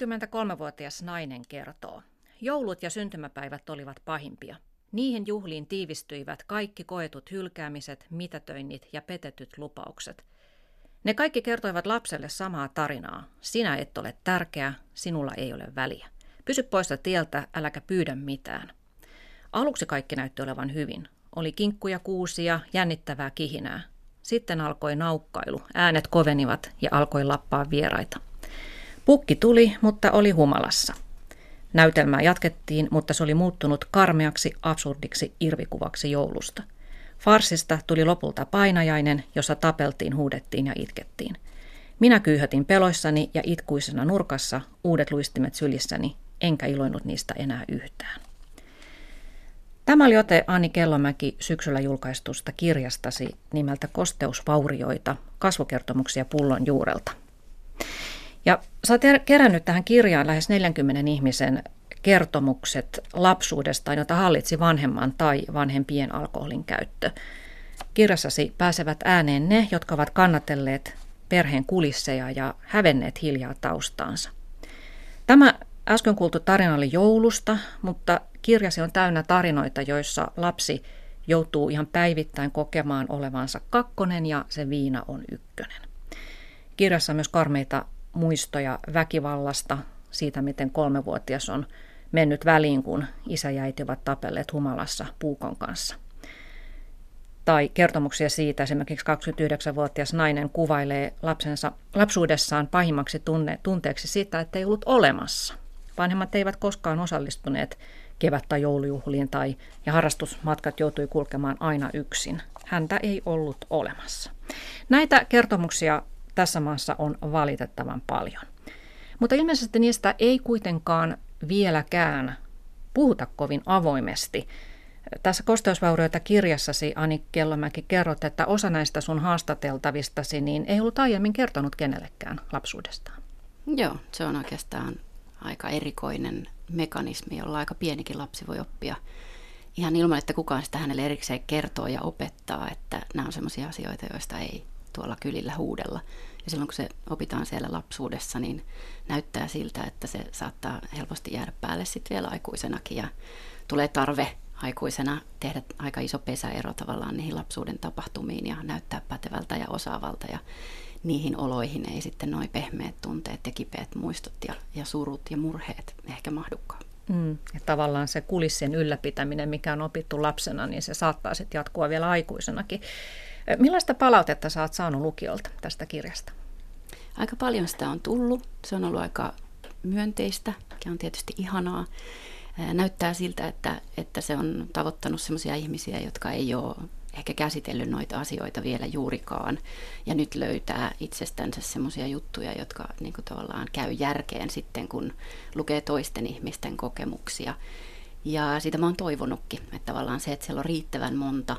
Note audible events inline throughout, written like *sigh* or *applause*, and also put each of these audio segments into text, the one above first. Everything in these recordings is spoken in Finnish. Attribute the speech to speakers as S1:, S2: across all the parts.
S1: huomenta. 53-vuotias nainen kertoo. Joulut ja syntymäpäivät olivat pahimpia. Niihin juhliin tiivistyivät kaikki koetut hylkäämiset, mitätöinnit ja petetyt lupaukset. Ne kaikki kertoivat lapselle samaa tarinaa. Sinä et ole tärkeä, sinulla ei ole väliä. Pysy poista tieltä, äläkä pyydä mitään. Aluksi kaikki näytti olevan hyvin. Oli kinkkuja kuusia, jännittävää kihinää. Sitten alkoi naukkailu, äänet kovenivat ja alkoi lappaa vieraita. Pukki tuli, mutta oli humalassa. Näytelmää jatkettiin, mutta se oli muuttunut karmeaksi, absurdiksi irvikuvaksi joulusta. Farsista tuli lopulta painajainen, jossa tapeltiin, huudettiin ja itkettiin. Minä kyyhätin peloissani ja itkuisena nurkassa, uudet luistimet sylissäni, enkä iloinut niistä enää yhtään. Tämä oli ote Anni Kellomäki syksyllä julkaistusta kirjastasi nimeltä Kosteusvaurioita, kasvokertomuksia pullon juurelta. Ja sä oot kerännyt tähän kirjaan lähes 40 ihmisen kertomukset lapsuudestaan, jota hallitsi vanhemman tai vanhempien alkoholin käyttö. Kirjassasi pääsevät ääneen ne, jotka ovat kannatelleet perheen kulisseja ja hävenneet hiljaa taustaansa. Tämä äsken kuultu tarina oli joulusta, mutta kirjasi on täynnä tarinoita, joissa lapsi joutuu ihan päivittäin kokemaan olevansa kakkonen ja se viina on ykkönen. Kirjassa on myös karmeita muistoja väkivallasta, siitä miten kolmevuotias on mennyt väliin, kun isä ja äiti ovat tapelleet humalassa puukon kanssa. Tai kertomuksia siitä esimerkiksi 29-vuotias nainen kuvailee lapsensa lapsuudessaan pahimmaksi tunne, tunteeksi sitä, että ei ollut olemassa. Vanhemmat eivät koskaan osallistuneet kevät- tai joulujuhliin tai ja harrastusmatkat joutui kulkemaan aina yksin. Häntä ei ollut olemassa. Näitä kertomuksia tässä maassa on valitettavan paljon. Mutta ilmeisesti niistä ei kuitenkaan vieläkään puhuta kovin avoimesti. Tässä kosteusvaurioita kirjassasi, Ani Kellomäki, kerrot, että osa näistä sun haastateltavistasi niin ei ollut aiemmin kertonut kenellekään lapsuudestaan.
S2: Joo, se on oikeastaan aika erikoinen mekanismi, jolla aika pienikin lapsi voi oppia ihan ilman, että kukaan sitä hänelle erikseen kertoo ja opettaa, että nämä on sellaisia asioita, joista ei tuolla kylillä huudella. Ja silloin kun se opitaan siellä lapsuudessa, niin näyttää siltä, että se saattaa helposti jäädä päälle sitten vielä aikuisenakin ja tulee tarve aikuisena tehdä aika iso pesäero tavallaan niihin lapsuuden tapahtumiin ja näyttää pätevältä ja osaavalta ja niihin oloihin ei sitten noin pehmeät tunteet ja kipeät muistot ja, ja surut ja murheet ehkä mahdukaan.
S1: Mm, ja tavallaan se kulissien ylläpitäminen, mikä on opittu lapsena, niin se saattaa sitten jatkua vielä aikuisenakin. Millaista palautetta oot saanut lukiolta tästä kirjasta?
S2: Aika paljon sitä on tullut. Se on ollut aika myönteistä, mikä on tietysti ihanaa. Näyttää siltä, että, että se on tavoittanut sellaisia ihmisiä, jotka ei ole ehkä käsitellyt noita asioita vielä juurikaan. Ja nyt löytää itsestänsä semmoisia juttuja, jotka niin kuin tavallaan käy järkeen sitten, kun lukee toisten ihmisten kokemuksia. Ja sitä mä oon toivonutkin, että tavallaan se, että siellä on riittävän monta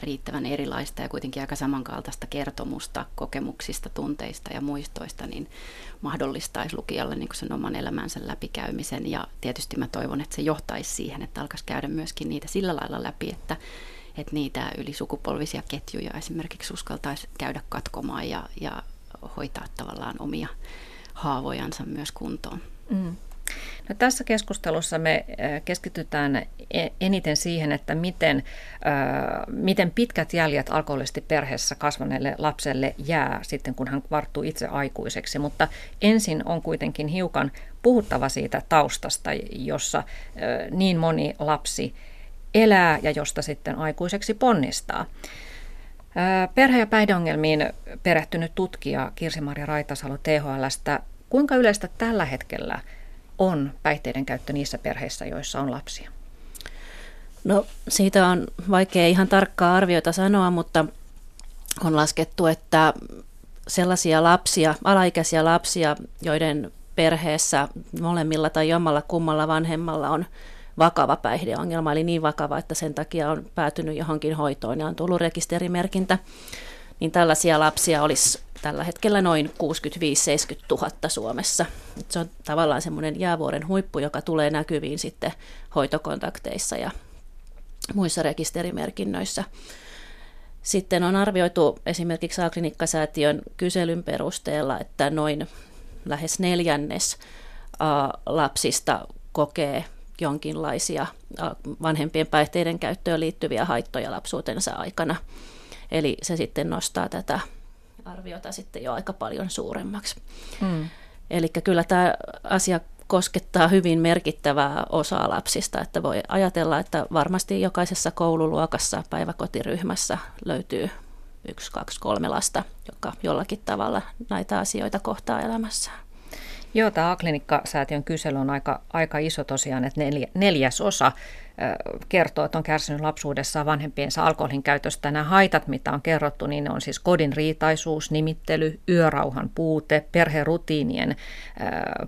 S2: riittävän erilaista ja kuitenkin aika samankaltaista kertomusta kokemuksista, tunteista ja muistoista, niin mahdollistaisi lukijalle niin sen oman elämänsä läpikäymisen. Ja tietysti mä toivon, että se johtaisi siihen, että alkaisi käydä myöskin niitä sillä lailla läpi, että, että niitä ylisukupolvisia ketjuja esimerkiksi uskaltaisi käydä katkomaan ja, ja hoitaa tavallaan omia haavojansa myös kuntoon. Mm.
S1: No, tässä keskustelussa me äh, keskitytään e-, eniten siihen, että miten, äh, miten pitkät jäljet alkoholisesti perheessä kasvaneelle lapselle jää sitten, kun hän varttuu itse aikuiseksi. Mutta ensin on kuitenkin hiukan puhuttava siitä taustasta, jossa äh, niin moni lapsi elää ja josta sitten aikuiseksi ponnistaa. Perhe- ja päihdeongelmiin perehtynyt tutkija Kirsi-Maria Raitasalo THLstä, kuinka yleistä tällä hetkellä – on päihteiden käyttö niissä perheissä, joissa on lapsia?
S3: No siitä on vaikea ihan tarkkaa arviota sanoa, mutta on laskettu, että sellaisia lapsia, alaikäisiä lapsia, joiden perheessä molemmilla tai jommalla kummalla vanhemmalla on vakava päihdeongelma, eli niin vakava, että sen takia on päätynyt johonkin hoitoon ja on tullut rekisterimerkintä, niin tällaisia lapsia olisi tällä hetkellä noin 65-70 000 Suomessa. Se on tavallaan semmoinen jäävuoren huippu, joka tulee näkyviin sitten hoitokontakteissa ja muissa rekisterimerkinnöissä. Sitten on arvioitu esimerkiksi A-klinikkasäätiön kyselyn perusteella, että noin lähes neljännes lapsista kokee jonkinlaisia vanhempien päihteiden käyttöön liittyviä haittoja lapsuutensa aikana. Eli se sitten nostaa tätä arviota sitten jo aika paljon suuremmaksi. Mm. Eli kyllä tämä asia koskettaa hyvin merkittävää osaa lapsista, että voi ajatella, että varmasti jokaisessa koululuokassa, päiväkotiryhmässä löytyy yksi, kaksi, kolme lasta, joka jollakin tavalla näitä asioita kohtaa elämässään.
S1: Joo, tämä A-klinikka-säätiön kysely on aika, aika iso tosiaan, että neljä, neljäs osa kertoo, että on kärsinyt lapsuudessaan vanhempiensa alkoholin käytöstä. Nämä haitat, mitä on kerrottu, niin ne on siis kodin riitaisuus, nimittely, yörauhan puute, perherutiinien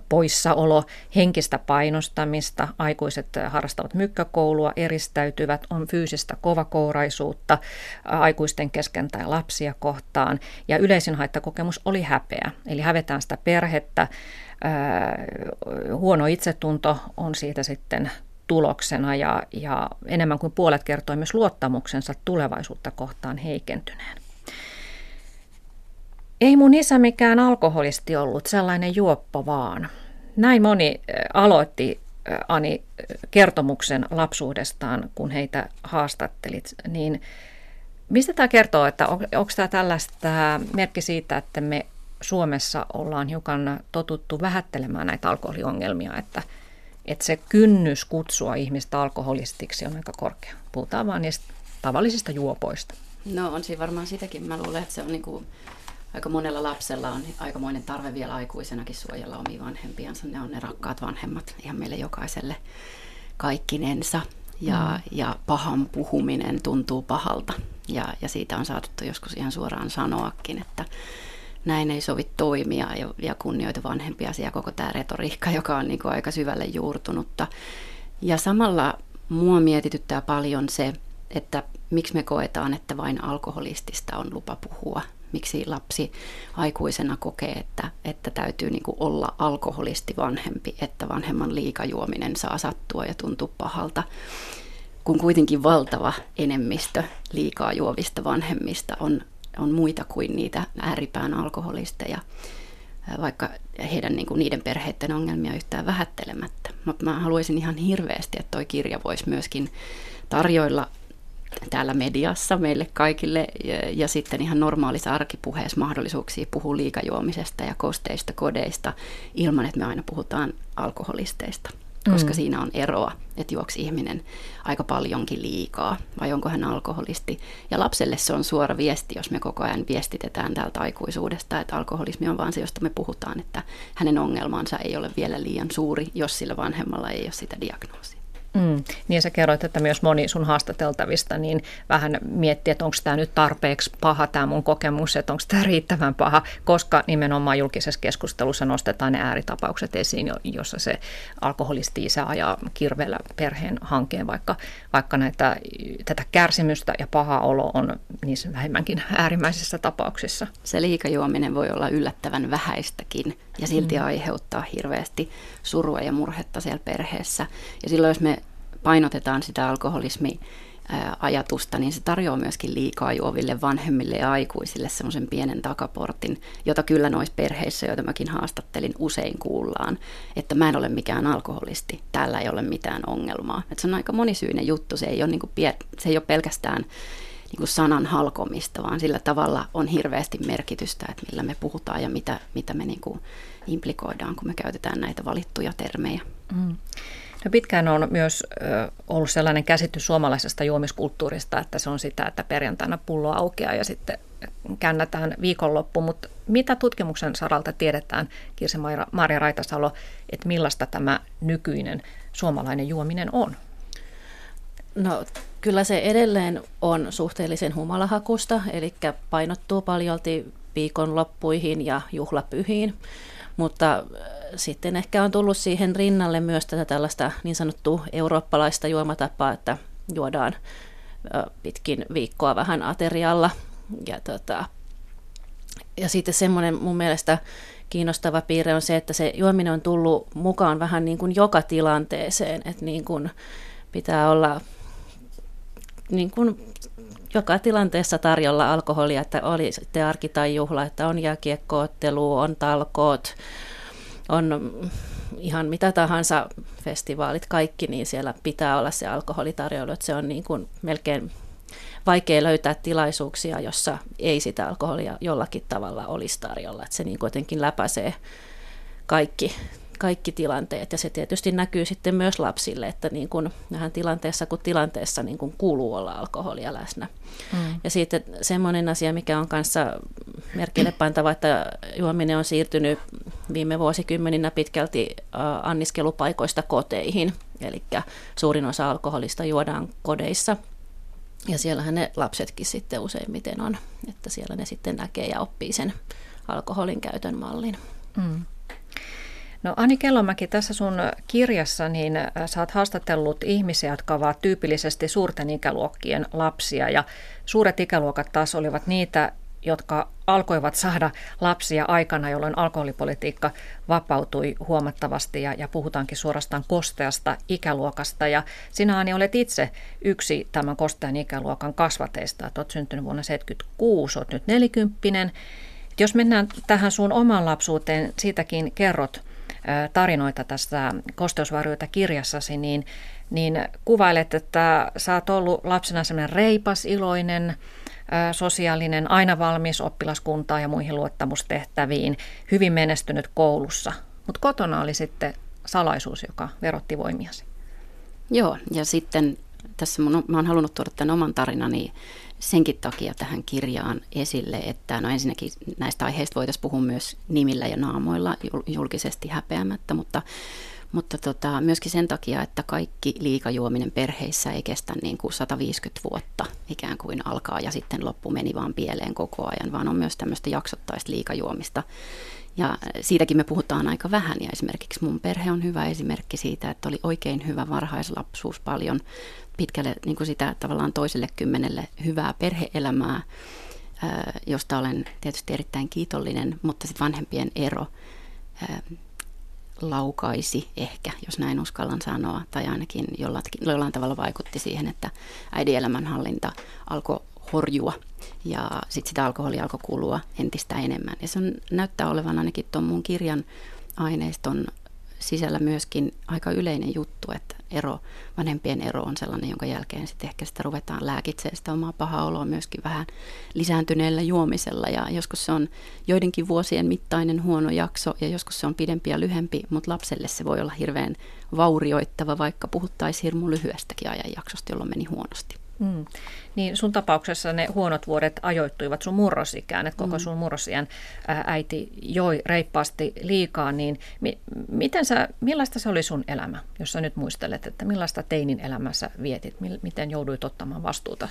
S1: poissaolo, henkistä painostamista, aikuiset harrastavat mykkäkoulua, eristäytyvät, on fyysistä kovakouraisuutta aikuisten kesken tai lapsia kohtaan. Ja yleisin haittakokemus oli häpeä, eli hävetään sitä perhettä, huono itsetunto on siitä sitten tuloksena ja, ja enemmän kuin puolet kertoi myös luottamuksensa tulevaisuutta kohtaan heikentyneen. Ei mun isä mikään alkoholisti ollut, sellainen juoppo vaan. Näin moni aloitti Ani kertomuksen lapsuudestaan, kun heitä haastattelit, niin mistä tämä kertoo, että on, onko tämä tällaista merkki siitä, että me Suomessa ollaan hiukan totuttu vähättelemään näitä alkoholiongelmia, että, että se kynnys kutsua ihmistä alkoholistiksi on aika korkea. Puhutaan vain niistä tavallisista juopoista.
S2: No on siinä varmaan sitäkin. Mä luulen, että se on niin kuin, aika monella lapsella on aikamoinen tarve vielä aikuisenakin suojella omia vanhempiansa. Ne on ne rakkaat vanhemmat ihan meille jokaiselle kaikkinensa. Ja, mm. ja pahan puhuminen tuntuu pahalta. Ja, ja siitä on saatettu joskus ihan suoraan sanoakin, että näin ei sovi toimia ja, ja kunnioita vanhempia ja koko tämä retoriikka, *laughs* joka on niin kuin aika syvälle juurtunutta. Ja samalla mua mietityttää paljon se, että miksi me koetaan, että vain alkoholistista on lupa puhua. Miksi lapsi aikuisena kokee, että, että täytyy niin olla alkoholisti vanhempi, että vanhemman liikajuominen saa sattua ja tuntua pahalta kun kuitenkin valtava enemmistö liikaa juovista vanhemmista on on muita kuin niitä ääripään alkoholisteja, vaikka heidän niin kuin niiden perheiden ongelmia yhtään vähättelemättä. Mutta mä haluaisin ihan hirveästi, että toi kirja voisi myöskin tarjoilla täällä mediassa meille kaikille ja, ja sitten ihan normaalissa arkipuheessa mahdollisuuksia puhua liikajuomisesta ja kosteista kodeista ilman, että me aina puhutaan alkoholisteista koska mm. siinä on eroa, että juoksi ihminen aika paljonkin liikaa vai onko hän alkoholisti. Ja lapselle se on suora viesti, jos me koko ajan viestitetään täältä aikuisuudesta, että alkoholismi on vaan se, josta me puhutaan, että hänen ongelmansa ei ole vielä liian suuri, jos sillä vanhemmalla ei ole sitä diagnoosia.
S1: Mm. Niin sä kerroit, että myös moni sun haastateltavista niin vähän miettii, että onko tämä nyt tarpeeksi paha tämä mun kokemus, että onko tämä riittävän paha, koska nimenomaan julkisessa keskustelussa nostetaan ne ääritapaukset esiin, jossa se alkoholisti isä ajaa kirveellä perheen hankkeen, vaikka, vaikka näitä, tätä kärsimystä ja paha olo on niissä vähemmänkin äärimmäisissä tapauksissa.
S2: Se liikajuominen voi olla yllättävän vähäistäkin ja silti mm. aiheuttaa hirveästi surua ja murhetta siellä perheessä. Ja silloin jos me painotetaan sitä alkoholismi ajatusta, niin se tarjoaa myöskin liikaa juoville vanhemmille ja aikuisille semmoisen pienen takaportin, jota kyllä noissa perheissä, joita mäkin haastattelin, usein kuullaan, että mä en ole mikään alkoholisti, täällä ei ole mitään ongelmaa. Et se on aika monisyinen juttu, se ei ole, niin kuin, se ei ole pelkästään niin kuin sanan halkomista, vaan sillä tavalla on hirveästi merkitystä, että millä me puhutaan ja mitä, mitä me niin kuin implikoidaan, kun me käytetään näitä valittuja termejä. Mm.
S1: No pitkään on myös ollut sellainen käsitys suomalaisesta juomiskulttuurista, että se on sitä, että perjantaina pullo aukeaa ja sitten käännätään viikonloppu, mutta mitä tutkimuksen saralta tiedetään, Kirsi Maria Raitasalo, että millaista tämä nykyinen suomalainen juominen on?
S3: No kyllä se edelleen on suhteellisen humalahakusta, eli painottuu paljolti viikonloppuihin ja juhlapyhiin, mutta sitten ehkä on tullut siihen rinnalle myös tätä tällaista niin sanottua eurooppalaista juomatapaa, että juodaan pitkin viikkoa vähän aterialla. Ja, tota, ja sitten semmoinen mun mielestä kiinnostava piirre on se, että se juominen on tullut mukaan vähän niin kuin joka tilanteeseen, että niin kuin pitää olla niin kuin joka tilanteessa tarjolla alkoholia, että oli sitten arki tai juhla, että on jääkiekkoottelu, on talkoot, on ihan mitä tahansa festivaalit, kaikki, niin siellä pitää olla se alkoholitarjoilu, että se on niin kuin melkein vaikea löytää tilaisuuksia, jossa ei sitä alkoholia jollakin tavalla olisi tarjolla, että se niin jotenkin läpäisee kaikki, kaikki tilanteet ja se tietysti näkyy sitten myös lapsille, että niin kuin vähän tilanteessa kuin tilanteessa niin kuin kuuluu olla alkoholia läsnä. Mm. Ja sitten semmoinen asia, mikä on kanssa merkille pantava, että juominen on siirtynyt viime vuosikymmeninä pitkälti anniskelupaikoista koteihin, eli suurin osa alkoholista juodaan kodeissa. Ja siellähän ne lapsetkin sitten useimmiten on, että siellä ne sitten näkee ja oppii sen alkoholin käytön mallin. Mm.
S1: No Ani Kellomäki, tässä sun kirjassa niin äh, sä oot haastatellut ihmisiä, jotka ovat tyypillisesti suurten ikäluokkien lapsia ja suuret ikäluokat taas olivat niitä, jotka alkoivat saada lapsia aikana, jolloin alkoholipolitiikka vapautui huomattavasti ja, ja puhutaankin suorastaan kosteasta ikäluokasta. Ja sinä Ani olet itse yksi tämän kostean ikäluokan kasvateista. olet syntynyt vuonna 1976, olet nyt nelikymppinen. Jos mennään tähän sun oman lapsuuteen, siitäkin kerrot tarinoita tässä kosteusvarjoita kirjassasi, niin, niin kuvailet, että sä oot ollut lapsena sellainen reipas, iloinen, sosiaalinen, aina valmis oppilaskuntaan ja muihin luottamustehtäviin, hyvin menestynyt koulussa. Mutta kotona oli sitten salaisuus, joka verotti voimiasi.
S2: Joo, ja sitten tässä mun, mä oon halunnut tuoda tämän oman tarinani senkin takia tähän kirjaan esille, että no ensinnäkin näistä aiheista voitaisiin puhua myös nimillä ja naamoilla julkisesti häpeämättä, mutta, mutta tota, myöskin sen takia, että kaikki liikajuominen perheissä ei kestä niin kuin 150 vuotta ikään kuin alkaa ja sitten loppu meni vaan pieleen koko ajan, vaan on myös tämmöistä jaksottaista liikajuomista. Ja siitäkin me puhutaan aika vähän ja esimerkiksi mun perhe on hyvä esimerkki siitä, että oli oikein hyvä varhaislapsuus paljon pitkälle niin kuin sitä tavallaan toiselle kymmenelle hyvää perheelämää, josta olen tietysti erittäin kiitollinen, mutta sitten vanhempien ero laukaisi ehkä, jos näin uskallan sanoa, tai ainakin jollain, jollain tavalla vaikutti siihen, että äidin elämänhallinta alkoi horjua ja sitten sitä alkoholia alkoi kulua entistä enemmän. Ja se on, näyttää olevan ainakin tuon mun kirjan aineiston sisällä myöskin aika yleinen juttu, että ero, vanhempien ero on sellainen, jonka jälkeen sitten ehkä sitä ruvetaan lääkitsemään sitä omaa pahaa oloa myöskin vähän lisääntyneellä juomisella. Ja joskus se on joidenkin vuosien mittainen huono jakso ja joskus se on pidempi ja lyhempi, mutta lapselle se voi olla hirveän vaurioittava, vaikka puhuttaisiin hirmu lyhyestäkin ajanjaksosta, jolloin meni huonosti. Mm.
S1: Niin sun tapauksessa ne huonot vuodet ajoittuivat sun murrosikään, että koko mm. sun murrosiän äiti joi reippaasti liikaa, niin mi- miten sä, millaista se oli sun elämä, jos sä nyt muistelet, että millaista teinin elämässä vietit, miten jouduit ottamaan vastuuta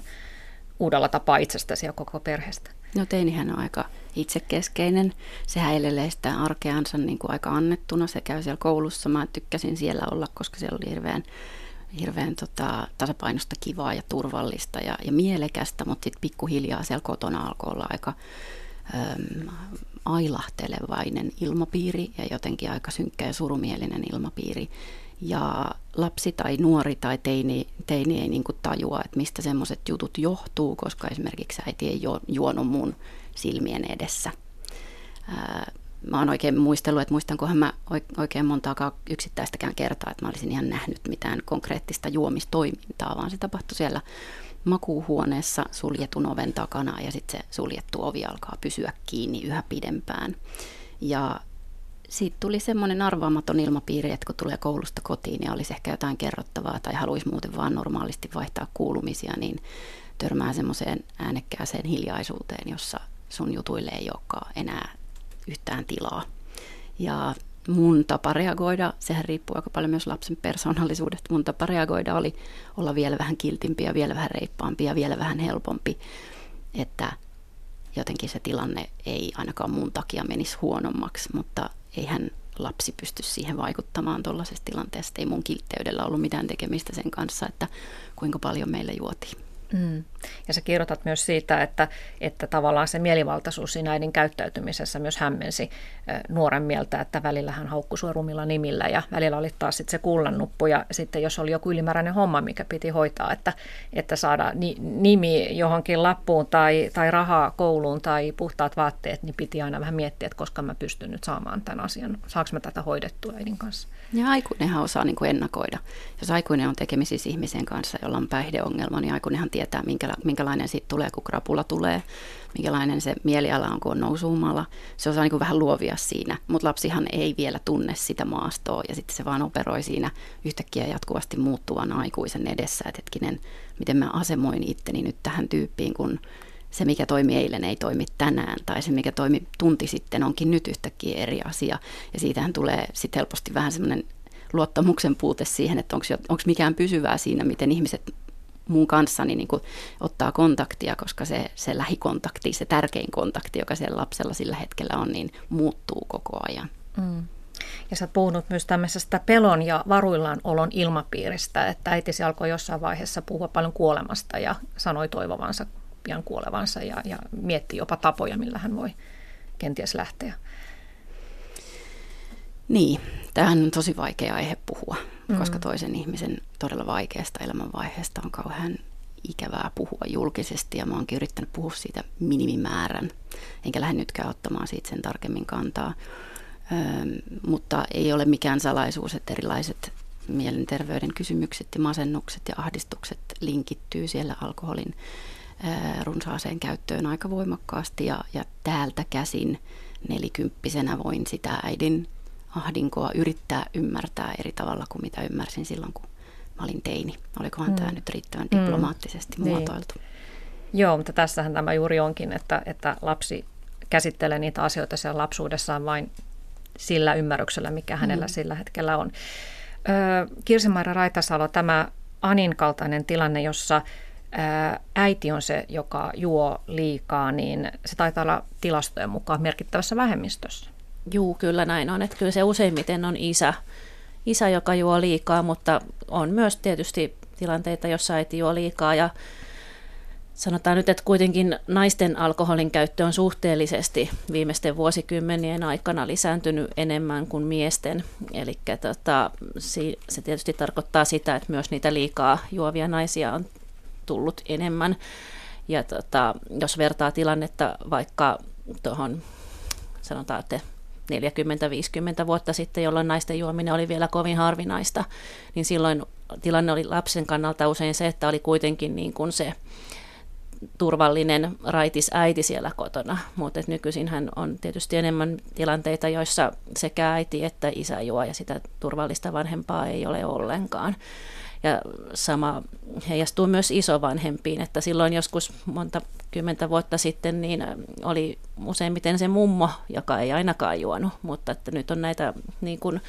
S1: uudella tapaa itsestäsi ja koko perheestä?
S2: No teinihän on aika itsekeskeinen. Se häilelee sitä arkeansa niin kuin aika annettuna. Se käy siellä koulussa. Mä tykkäsin siellä olla, koska siellä oli hirveän hirveän tota, tasapainosta kivaa ja turvallista ja, ja mielekästä, mutta sitten pikkuhiljaa siellä kotona alkoi olla aika äm, ailahtelevainen ilmapiiri ja jotenkin aika synkkä ja surumielinen ilmapiiri. Ja lapsi tai nuori tai teini, teini ei niin tajua, että mistä semmoiset jutut johtuu, koska esimerkiksi äiti ei juonut mun silmien edessä. Ää, mä oon oikein muistellut, että muistankohan mä oikein montaakaan yksittäistäkään kertaa, että mä olisin ihan nähnyt mitään konkreettista juomistoimintaa, vaan se tapahtui siellä makuuhuoneessa suljetun oven takana ja sitten se suljettu ovi alkaa pysyä kiinni yhä pidempään. Ja siitä tuli semmoinen arvaamaton ilmapiiri, että kun tulee koulusta kotiin ja olisi ehkä jotain kerrottavaa tai haluaisi muuten vaan normaalisti vaihtaa kuulumisia, niin törmää semmoiseen äänekkääseen hiljaisuuteen, jossa sun jutuille ei olekaan enää yhtään tilaa. Ja mun tapa reagoida, sehän riippuu aika paljon myös lapsen persoonallisuudesta, mun tapa reagoida oli olla vielä vähän kiltimpi ja vielä vähän reippaampi ja vielä vähän helpompi, että jotenkin se tilanne ei ainakaan mun takia menisi huonommaksi, mutta eihän lapsi pysty siihen vaikuttamaan tuollaisessa tilanteessa. Ei mun kiltteydellä ollut mitään tekemistä sen kanssa, että kuinka paljon meillä juotiin.
S1: Mm. Ja sä kirjoitat myös siitä, että, että tavallaan se mielivaltaisuus siinä äidin käyttäytymisessä myös hämmensi nuoren mieltä, että välillä hän haukkui sua rumilla nimillä ja välillä oli taas sitten se kullannuppu ja sitten jos oli joku ylimääräinen homma, mikä piti hoitaa, että, että saada ni, nimi johonkin lappuun tai, tai rahaa kouluun tai puhtaat vaatteet, niin piti aina vähän miettiä, että koska mä pystyn nyt saamaan tämän asian, saanko mä tätä hoidettua äidin kanssa.
S2: Ja aikuinenhan osaa niin kuin ennakoida. Jos aikuinen on tekemisissä ihmisen kanssa, jolla on päihdeongelma, niin aikuinenhan tietää, minkälainen siitä tulee, kun krapula tulee, minkälainen se mieliala on, kun on nousuumalla. Se osaa niin kuin vähän luovia siinä, mutta lapsihan ei vielä tunne sitä maastoa ja sitten se vaan operoi siinä yhtäkkiä jatkuvasti muuttuvan aikuisen edessä, että hetkinen, miten mä asemoin itteni nyt tähän tyyppiin, kun se, mikä toimi eilen, ei toimi tänään, tai se, mikä toimi tunti sitten, onkin nyt yhtäkkiä eri asia. Ja siitähän tulee sitten helposti vähän semmoinen luottamuksen puute siihen, että onko mikään pysyvää siinä, miten ihmiset mun kanssani niin kuin ottaa kontaktia, koska se, se lähikontakti, se tärkein kontakti, joka siellä lapsella sillä hetkellä on, niin muuttuu koko ajan. Mm.
S1: Ja sä puhunut myös tämmöisestä pelon ja varuillaan olon ilmapiiristä, että äitisi alkoi jossain vaiheessa puhua paljon kuolemasta ja sanoi toivovansa pian kuolevansa ja, ja mietti jopa tapoja, millä hän voi kenties lähteä.
S2: Niin, tämähän on tosi vaikea aihe puhua, mm. koska toisen ihmisen todella vaikeasta elämänvaiheesta on kauhean ikävää puhua julkisesti ja mä oonkin yrittänyt puhua siitä minimimäärän, enkä lähde nytkään ottamaan siitä sen tarkemmin kantaa. Öm, mutta ei ole mikään salaisuus, että erilaiset mielenterveyden kysymykset ja masennukset ja ahdistukset linkittyy siellä alkoholin runsaaseen käyttöön aika voimakkaasti ja, ja täältä käsin nelikymppisenä voin sitä äidin ahdinkoa yrittää ymmärtää eri tavalla kuin mitä ymmärsin silloin, kun mä olin teini. Olikohan mm. tämä nyt riittävän mm. diplomaattisesti mm. muotoiltu?
S1: Niin. Joo, mutta tässähän tämä juuri onkin, että, että lapsi käsittelee niitä asioita siellä lapsuudessaan vain sillä ymmärryksellä, mikä mm. hänellä sillä hetkellä on. Kirsimaira Raitasalo, tämä Anin kaltainen tilanne, jossa äiti on se, joka juo liikaa, niin se taitaa olla tilastojen mukaan merkittävässä vähemmistössä.
S3: Juu, kyllä näin on. Että kyllä se useimmiten on isä, isä, joka juo liikaa, mutta on myös tietysti tilanteita, jossa äiti juo liikaa ja sanotaan nyt, että kuitenkin naisten alkoholin käyttö on suhteellisesti viimeisten vuosikymmenien aikana lisääntynyt enemmän kuin miesten. Eli tota, se tietysti tarkoittaa sitä, että myös niitä liikaa juovia naisia on tullut enemmän. Ja tota, jos vertaa tilannetta vaikka tuohon, sanotaan, että 40-50 vuotta sitten, jolloin naisten juominen oli vielä kovin harvinaista, niin silloin tilanne oli lapsen kannalta usein se, että oli kuitenkin niin kuin se turvallinen raitis äiti siellä kotona, mutta nykyisin hän on tietysti enemmän tilanteita, joissa sekä äiti että isä juo ja sitä turvallista vanhempaa ei ole ollenkaan. Ja sama heijastuu myös isovanhempiin, että silloin joskus monta kymmentä vuotta sitten niin oli useimmiten se mummo, joka ei ainakaan juonut, mutta että nyt on näitä, niin kuin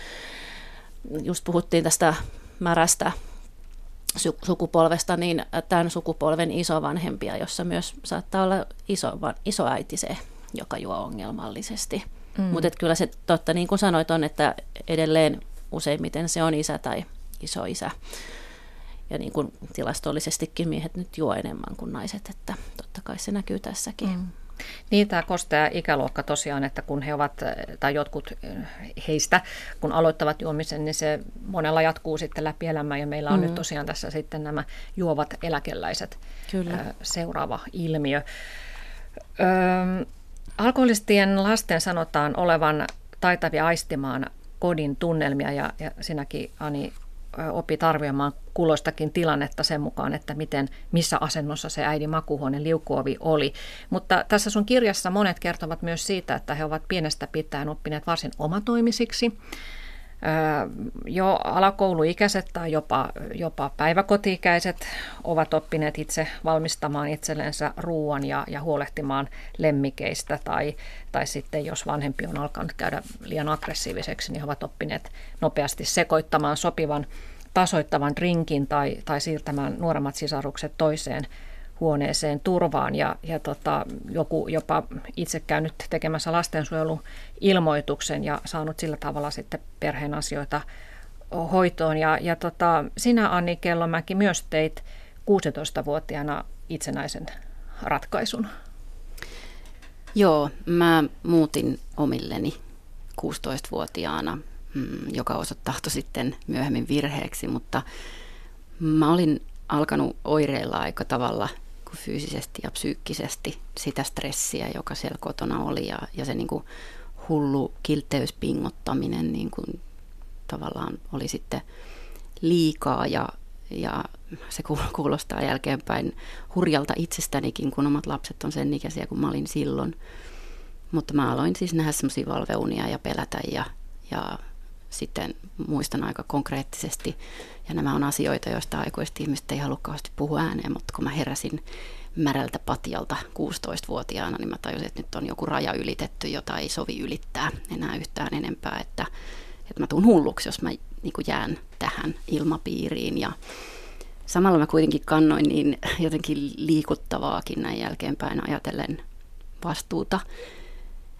S3: just puhuttiin tästä märästä sukupolvesta, niin tämän sukupolven isovanhempia, jossa myös saattaa olla iso, isoäiti se, joka juo ongelmallisesti. Mm. Mutta kyllä se totta, niin kuin sanoit, on, että edelleen useimmiten se on isä tai isoisä ja niin kuin tilastollisestikin miehet nyt juo enemmän kuin naiset, että totta kai se näkyy tässäkin. Mm.
S1: Niin, tämä kostea ikäluokka tosiaan, että kun he ovat, tai jotkut heistä, kun aloittavat juomisen, niin se monella jatkuu sitten läpi elämää, ja meillä on mm. nyt tosiaan tässä sitten nämä juovat eläkeläiset Kyllä. seuraava ilmiö. Ö, alkoholistien lasten sanotaan olevan taitavia aistimaan kodin tunnelmia, ja, ja sinäkin Ani opit arvioimaan kuloistakin tilannetta sen mukaan, että miten, missä asennossa se äidin makuuhuoneen liukuovi oli. Mutta tässä sun kirjassa monet kertovat myös siitä, että he ovat pienestä pitäen oppineet varsin omatoimisiksi jo alakouluikäiset tai jopa, jopa päiväkotiikäiset ovat oppineet itse valmistamaan itsellensä ruoan ja, ja huolehtimaan lemmikeistä tai, tai sitten jos vanhempi on alkanut käydä liian aggressiiviseksi, niin he ovat oppineet nopeasti sekoittamaan sopivan tasoittavan drinkin tai, tai siirtämään nuoremmat sisarukset toiseen huoneeseen turvaan ja, ja tota, joku jopa itse käynyt tekemässä lastensuojeluilmoituksen ja saanut sillä tavalla sitten perheen asioita hoitoon. Ja, ja tota, sinä Anni Kellomäki myös teit 16-vuotiaana itsenäisen ratkaisun?
S2: Joo, mä muutin omilleni 16-vuotiaana, mm, joka osoittautui sitten myöhemmin virheeksi, mutta mä olin alkanut oireilla aika tavalla fyysisesti ja psyykkisesti sitä stressiä, joka siellä kotona oli ja, ja se niin kuin hullu kiltteyspingottaminen niin kuin tavallaan oli sitten liikaa ja, ja se kuulostaa jälkeenpäin hurjalta itsestänikin, kun omat lapset on sen ikäisiä kuin mä olin silloin. Mutta mä aloin siis nähdä semmoisia valveunia ja pelätä ja, ja sitten muistan aika konkreettisesti. Ja nämä on asioita, joista aikuiset ihmiset ei halukkaasti puhua ääneen, mutta kun mä heräsin märältä patjalta 16-vuotiaana, niin mä tajusin, että nyt on joku raja ylitetty, jota ei sovi ylittää enää yhtään enempää, että, että mä tuun hulluksi, jos mä niin jään tähän ilmapiiriin. Ja samalla mä kuitenkin kannoin niin jotenkin liikuttavaakin näin jälkeenpäin ajatellen vastuuta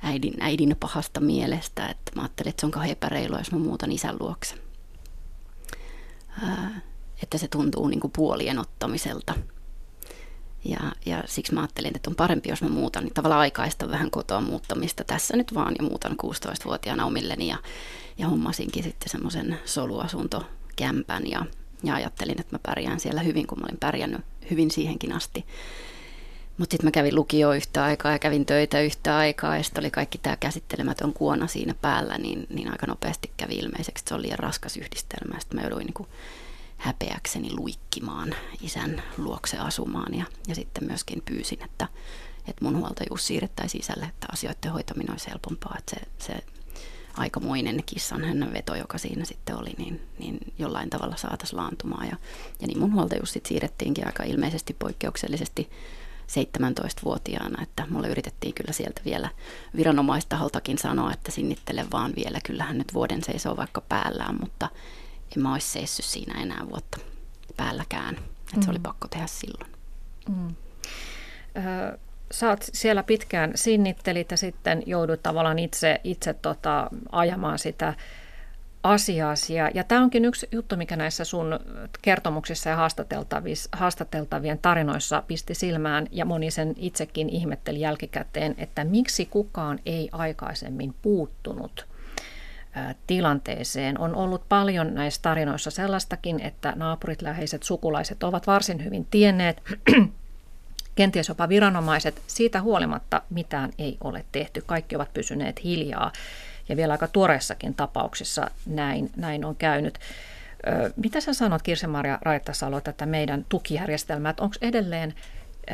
S2: äidin, äidin pahasta mielestä, että mä ajattelin, että se on kauhean epäreilua, jos mä muutan isän luokse. Että se tuntuu niin kuin puolien ottamiselta. Ja, ja siksi mä ajattelin, että on parempi, jos mä muutan, niin tavallaan aikaista vähän kotoa muuttamista tässä nyt vaan ja muutan 16-vuotiaana omilleni ja, ja hommasinkin sitten semmoisen soluasuntokämpän ja, ja ajattelin, että mä pärjään siellä hyvin, kun mä olin pärjännyt hyvin siihenkin asti. Mutta sitten mä kävin lukio yhtä aikaa ja kävin töitä yhtä aikaa ja sitten oli kaikki tämä käsittelemätön kuona siinä päällä, niin, niin aika nopeasti kävi ilmeiseksi, että se oli liian raskas yhdistelmä. Sitten mä jouduin niin kuin häpeäkseni luikkimaan isän luokse asumaan ja, ja sitten myöskin pyysin, että, että mun huoltajuus siirrettäisiin isälle, että asioiden hoitaminen olisi helpompaa, että se, se aikamoinen kissan hänen veto, joka siinä sitten oli, niin, niin jollain tavalla saataisiin laantumaan. Ja, ja niin mun huoltajuus sitten siirrettiinkin aika ilmeisesti poikkeuksellisesti 17-vuotiaana, että mulle yritettiin kyllä sieltä vielä viranomaistaholtakin sanoa, että sinnittele vaan vielä, kyllähän nyt vuoden seisoo vaikka päällään, mutta en mä olisi seissyt siinä enää vuotta päälläkään. Että mm. se oli mm. pakko tehdä silloin. Mm.
S1: Ö, sä oot siellä pitkään sinnittelit ja sitten joudut tavallaan itse, itse tota, ajamaan sitä asiaasi. Ja, tämä onkin yksi juttu, mikä näissä sun kertomuksissa ja haastateltavien tarinoissa pisti silmään, ja moni sen itsekin ihmetteli jälkikäteen, että miksi kukaan ei aikaisemmin puuttunut tilanteeseen. On ollut paljon näissä tarinoissa sellaistakin, että naapurit, läheiset, sukulaiset ovat varsin hyvin tienneet, *clears throat* kenties jopa viranomaiset, siitä huolimatta mitään ei ole tehty. Kaikki ovat pysyneet hiljaa ja vielä aika tuoreissakin tapauksissa näin, näin on käynyt. Ö, mitä sä sanot, Kirse-Maria Raittasalo, että meidän tukijärjestelmät, onko edelleen ö,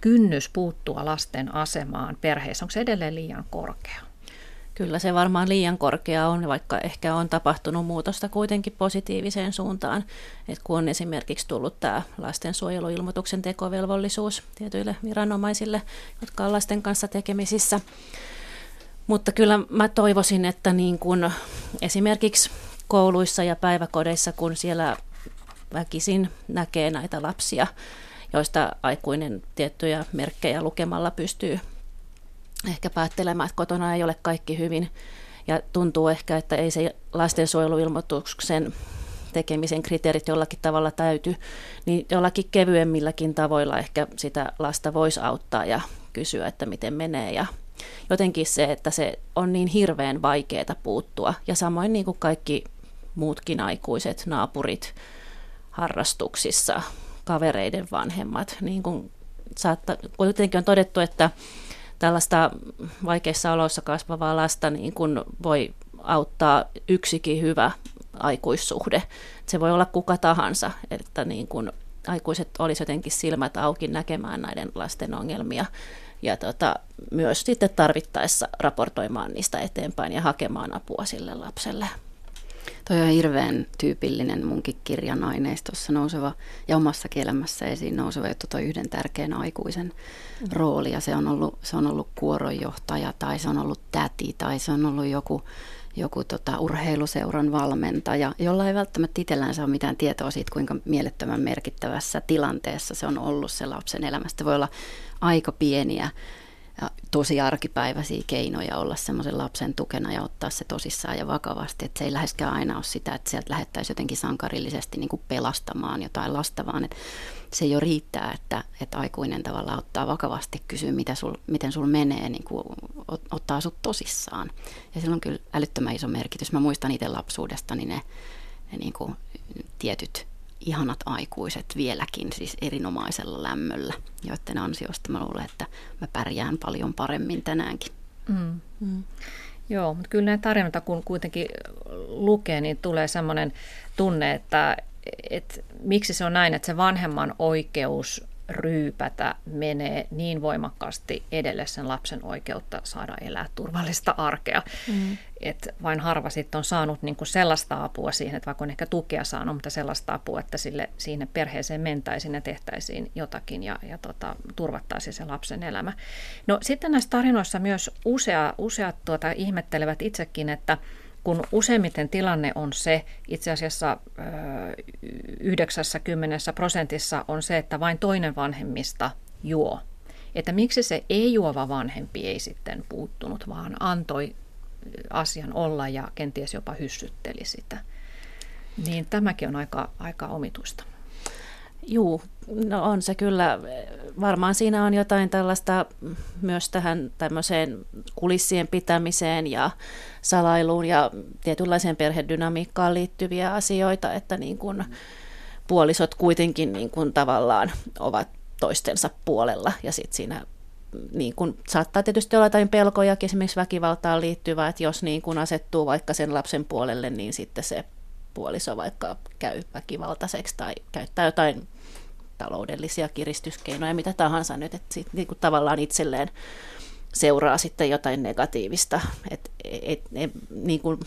S1: kynnys puuttua lasten asemaan perheessä, onko se edelleen liian korkea?
S3: Kyllä se varmaan liian korkea on, vaikka ehkä on tapahtunut muutosta kuitenkin positiiviseen suuntaan. Et kun on esimerkiksi tullut tämä lastensuojeluilmoituksen tekovelvollisuus tietyille viranomaisille, jotka on lasten kanssa tekemisissä, mutta kyllä mä toivoisin, että niin kun esimerkiksi kouluissa ja päiväkodeissa, kun siellä väkisin näkee näitä lapsia, joista aikuinen tiettyjä merkkejä lukemalla pystyy ehkä päättelemään, että kotona ei ole kaikki hyvin. Ja tuntuu ehkä, että ei se lastensuojeluilmoituksen tekemisen kriteerit jollakin tavalla täyty, niin jollakin kevyemmilläkin tavoilla ehkä sitä lasta voisi auttaa ja kysyä, että miten menee ja jotenkin se, että se on niin hirveän vaikeaa puuttua. Ja samoin niin kuin kaikki muutkin aikuiset, naapurit harrastuksissa, kavereiden vanhemmat. Niin kuin saattaa, kuitenkin on todettu, että tällaista vaikeissa oloissa kasvavaa lasta niin kuin voi auttaa yksikin hyvä aikuissuhde. Se voi olla kuka tahansa, että niin kuin aikuiset olisivat jotenkin silmät auki näkemään näiden lasten ongelmia ja tota, myös sitten tarvittaessa raportoimaan niistä eteenpäin ja hakemaan apua sille lapselle.
S2: Toi on hirveän tyypillinen munkin kirjan aineistossa nouseva ja omassa elämässä esiin nouseva juttu toi yhden tärkeän aikuisen mm. rooli. Ja se on, ollut, se on ollut kuoronjohtaja tai se on ollut täti tai se on ollut joku, joku tota, urheiluseuran valmentaja, jolla ei välttämättä itsellään saa mitään tietoa siitä, kuinka mielettömän merkittävässä tilanteessa se on ollut se lapsen elämästä. Voi olla aika pieniä tosi arkipäiväisiä keinoja olla semmoisen lapsen tukena ja ottaa se tosissaan ja vakavasti. Että se ei läheskään aina ole sitä, että sieltä lähettäisiin jotenkin sankarillisesti niin kuin pelastamaan jotain lasta, vaan että se jo riittää, että, että aikuinen tavallaan ottaa vakavasti, kysyy mitä sul, miten sul menee, niin kuin ottaa sut tosissaan. Ja sillä on kyllä älyttömän iso merkitys. Mä muistan itse lapsuudestani ne, ne niin kuin tietyt ihanat aikuiset vieläkin siis erinomaisella lämmöllä, joiden ansiosta mä luulen, että mä pärjään paljon paremmin tänäänkin. Mm.
S1: Mm. Joo, mutta kyllä näitä tarinoita kun kuitenkin lukee, niin tulee semmoinen tunne, että, että miksi se on näin, että se vanhemman oikeus ryypätä menee niin voimakkaasti edelle sen lapsen oikeutta saada elää turvallista arkea. Mm. Että vain harva sitten on saanut niinku sellaista apua siihen, että vaikka on ehkä tukea saanut, mutta sellaista apua, että sille, siinä perheeseen mentäisiin ja tehtäisiin jotakin ja, ja tota, turvattaisiin se lapsen elämä. No sitten näissä tarinoissa myös usea, useat tuota, ihmettelevät itsekin, että kun useimmiten tilanne on se, itse asiassa 90 prosentissa on se, että vain toinen vanhemmista juo. Että miksi se ei-juova vanhempi ei sitten puuttunut, vaan antoi asian olla ja kenties jopa hyssytteli sitä. Niin tämäkin on aika, aika omituista.
S3: Juu, no on se kyllä. Varmaan siinä on jotain tällaista myös tähän tämmöiseen kulissien pitämiseen ja salailuun ja tietynlaiseen perhedynamiikkaan liittyviä asioita, että niin kuin puolisot kuitenkin niin kuin tavallaan ovat toistensa puolella ja sitten siinä niin kuin, saattaa tietysti olla jotain pelkoja, esimerkiksi väkivaltaan liittyvää, että jos niin kuin asettuu vaikka sen lapsen puolelle, niin sitten se puoliso vaikka käy väkivaltaiseksi tai käyttää jotain taloudellisia kiristyskeinoja, mitä tahansa nyt, että sit, niin kuin tavallaan itselleen seuraa sitten jotain negatiivista. Et, et, et, niin kuin,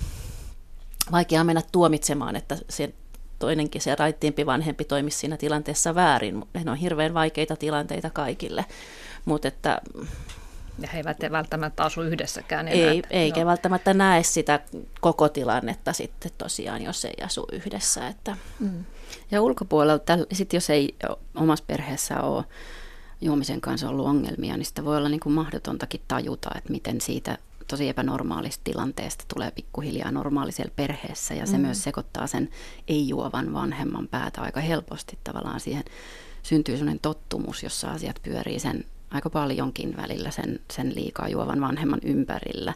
S3: vaikea mennä tuomitsemaan, että se toinenkin se raittiimpi vanhempi toimisi siinä tilanteessa väärin. Ne on hirveän vaikeita tilanteita kaikille. Mutta että
S1: ja he eivät välttämättä asu yhdessäkään.
S3: Ei, että, eikä joo. välttämättä näe sitä koko tilannetta sitten tosiaan, jos ei asu yhdessä. Että. Mm.
S2: Ja ulkopuolelta, sit jos ei omassa perheessä ole juomisen kanssa ollut ongelmia, niin sitä voi olla niin kuin mahdotontakin tajuta, että miten siitä tosi epänormaalista tilanteesta tulee pikkuhiljaa normaalisella perheessä ja se mm. myös sekoittaa sen ei-juovan vanhemman päätä aika helposti tavallaan siihen syntyy sellainen tottumus, jossa asiat pyörii sen aika paljonkin välillä sen, sen liikaa juovan vanhemman ympärillä.